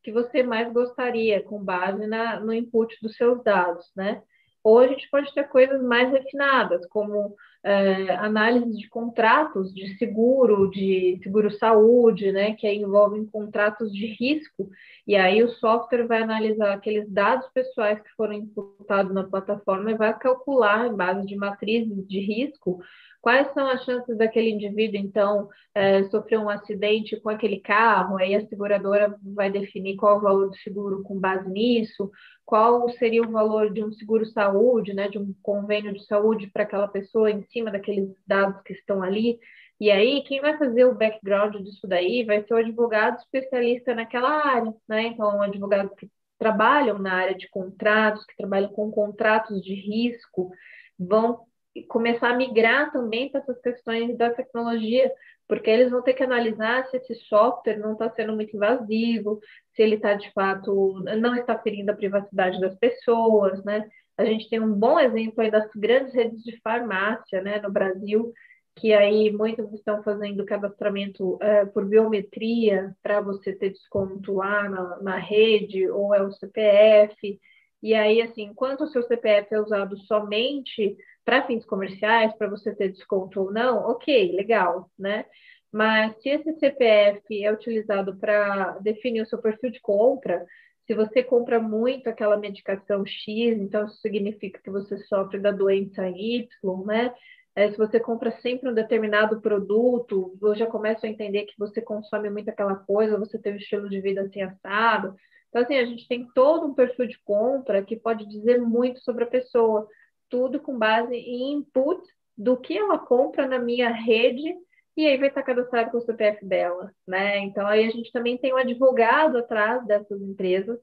que você mais gostaria, com base na, no input dos seus dados, né? Ou a gente pode ter coisas mais refinadas, como é, análise de contratos de seguro, de seguro-saúde, né, que envolvem contratos de risco, e aí o software vai analisar aqueles dados pessoais que foram imputados na plataforma e vai calcular, em base de matrizes de risco, quais são as chances daquele indivíduo, então, é, sofrer um acidente com aquele carro, aí a seguradora vai definir qual o valor do seguro com base nisso, qual seria o valor de um seguro-saúde, né, de um convênio de saúde para aquela pessoa em cima daqueles dados que estão ali. E aí, quem vai fazer o background disso daí vai ser o advogado especialista naquela área, né? Então, advogados que trabalham na área de contratos, que trabalham com contratos de risco, vão começar a migrar também para essas questões da tecnologia, porque eles vão ter que analisar se esse software não está sendo muito invasivo, se ele está de fato não está ferindo a privacidade das pessoas, né? A gente tem um bom exemplo aí das grandes redes de farmácia, né, no Brasil, que aí muitos estão fazendo cadastramento é, por biometria para você ter desconto lá na, na rede ou é o CPF. E aí, assim, enquanto o seu CPF é usado somente para fins comerciais, para você ter desconto ou não, ok, legal, né? Mas se esse CPF é utilizado para definir o seu perfil de compra, se você compra muito aquela medicação X, então isso significa que você sofre da doença Y, né? É, se você compra sempre um determinado produto, eu já começo a entender que você consome muito aquela coisa, você tem um estilo de vida assim assado. Então, assim, a gente tem todo um perfil de compra que pode dizer muito sobre a pessoa tudo com base em input do que ela compra na minha rede e aí vai estar cadastrado com o CPF dela, né? Então aí a gente também tem um advogado atrás dessas empresas,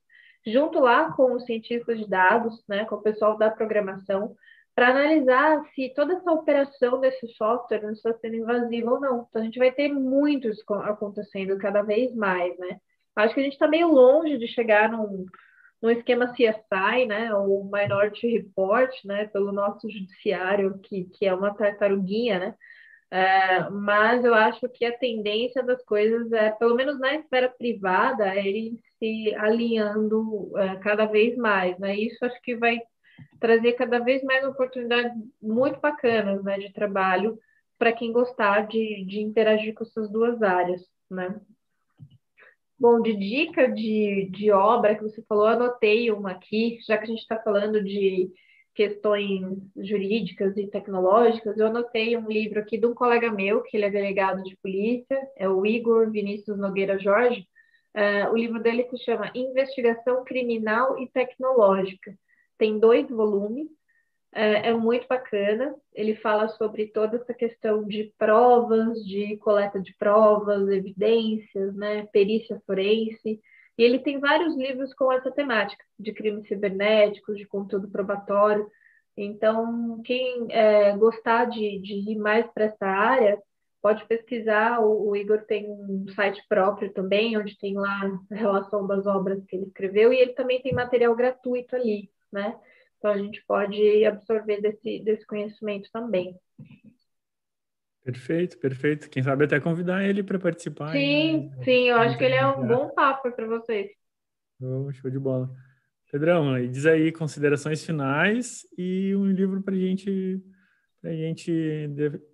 junto lá com os cientistas de dados, né, com o pessoal da programação, para analisar se toda essa operação desse software não está sendo invasiva ou não. Então a gente vai ter muito isso acontecendo cada vez mais, né? Acho que a gente está meio longe de chegar num, no esquema CSI, né, o Minority Report, né, pelo nosso judiciário, que, que é uma tartaruguinha, né, é, mas eu acho que a tendência das coisas é, pelo menos na esfera privada, é ele se alinhando é, cada vez mais, né, isso acho que vai trazer cada vez mais oportunidades muito bacanas, né, de trabalho para quem gostar de, de interagir com essas duas áreas, né. Bom, de dica de, de obra que você falou, anotei uma aqui, já que a gente está falando de questões jurídicas e tecnológicas, eu anotei um livro aqui de um colega meu, que ele é delegado de polícia, é o Igor Vinícius Nogueira Jorge. Uh, o livro dele se chama Investigação Criminal e Tecnológica. Tem dois volumes, é, é, muito bacana. Ele fala sobre toda essa questão de provas, de coleta de provas, evidências, né, perícia forense. E ele tem vários livros com essa temática, de crimes cibernéticos, de conteúdo probatório. Então, quem é, gostar de, de ir mais para essa área, pode pesquisar. O, o, Igor tem um site próprio também, onde tem lá a relação das obras que ele escreveu, e ele também tem material gratuito ali, né? Então, a gente pode absorver desse, desse conhecimento também. Perfeito, perfeito. Quem sabe até convidar ele para participar. Sim, né? sim, eu acho que ele é um bom papo para vocês. Oh, show de bola. Pedrão, diz aí considerações finais e um livro para gente, a gente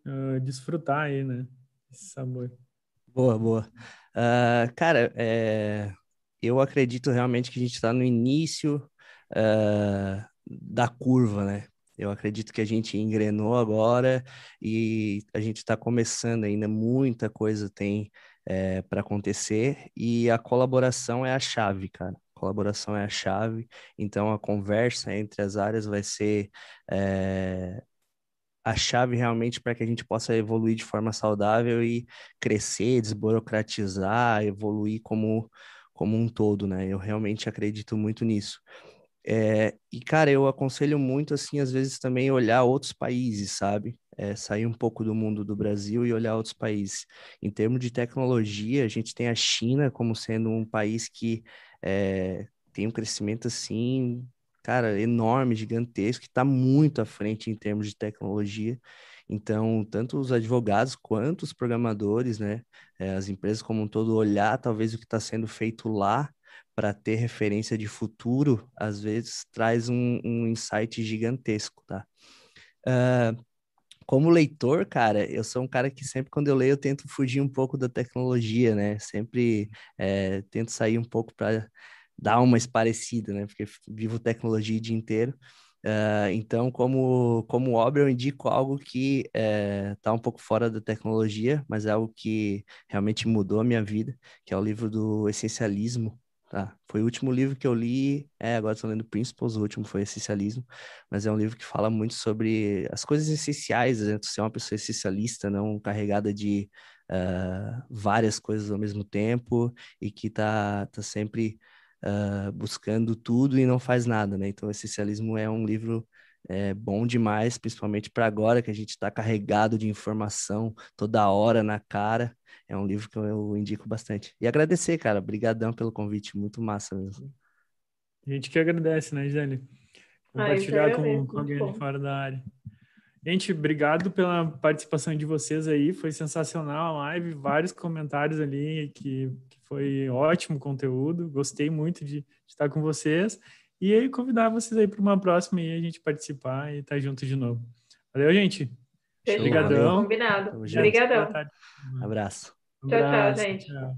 uh, desfrutar aí, né? Esse sabor. Boa, boa. Uh, cara, é, eu acredito realmente que a gente está no início uh, da curva, né? Eu acredito que a gente engrenou agora e a gente está começando ainda, muita coisa tem é, para acontecer e a colaboração é a chave, cara. Colaboração é a chave, então a conversa entre as áreas vai ser é, a chave realmente para que a gente possa evoluir de forma saudável e crescer, desburocratizar, evoluir como, como um todo, né? Eu realmente acredito muito nisso. É, e, cara, eu aconselho muito, assim, às vezes também olhar outros países, sabe? É, sair um pouco do mundo do Brasil e olhar outros países. Em termos de tecnologia, a gente tem a China como sendo um país que é, tem um crescimento, assim, cara, enorme, gigantesco, que está muito à frente em termos de tecnologia. Então, tanto os advogados quanto os programadores, né, é, as empresas como um todo, olhar talvez o que está sendo feito lá para ter referência de futuro, às vezes traz um, um insight gigantesco, tá? Uh, como leitor, cara, eu sou um cara que sempre quando eu leio eu tento fugir um pouco da tecnologia, né? Sempre é, tento sair um pouco para dar uma esparecida, né? Porque vivo tecnologia o dia inteiro. Uh, então, como, como obra, eu indico algo que está eh, um pouco fora da tecnologia, mas é algo que realmente mudou a minha vida, que é o livro do Essencialismo, Tá. Foi o último livro que eu li. É, agora estou lendo Principles, o último foi Essencialismo, mas é um livro que fala muito sobre as coisas essenciais, né? Ser uma pessoa essencialista, não carregada de uh, várias coisas ao mesmo tempo e que tá, tá sempre uh, buscando tudo e não faz nada, né? Então, Essencialismo é um livro é bom demais, principalmente para agora que a gente está carregado de informação toda hora na cara. É um livro que eu indico bastante. E agradecer, cara. Obrigadão pelo convite. Muito massa mesmo. A gente que agradece, né, Gisele? Compartilhar ah, com, com alguém de fora da área. Gente, obrigado pela participação de vocês aí. Foi sensacional a live. Vários comentários ali que, que foi ótimo conteúdo. Gostei muito de, de estar com vocês. E aí convidar vocês aí para uma próxima e a gente participar e estar tá junto de novo. Valeu, gente. Obrigadão. Combinado. Obrigadão. Abraço. Tchau, tchau, gente. Tchau.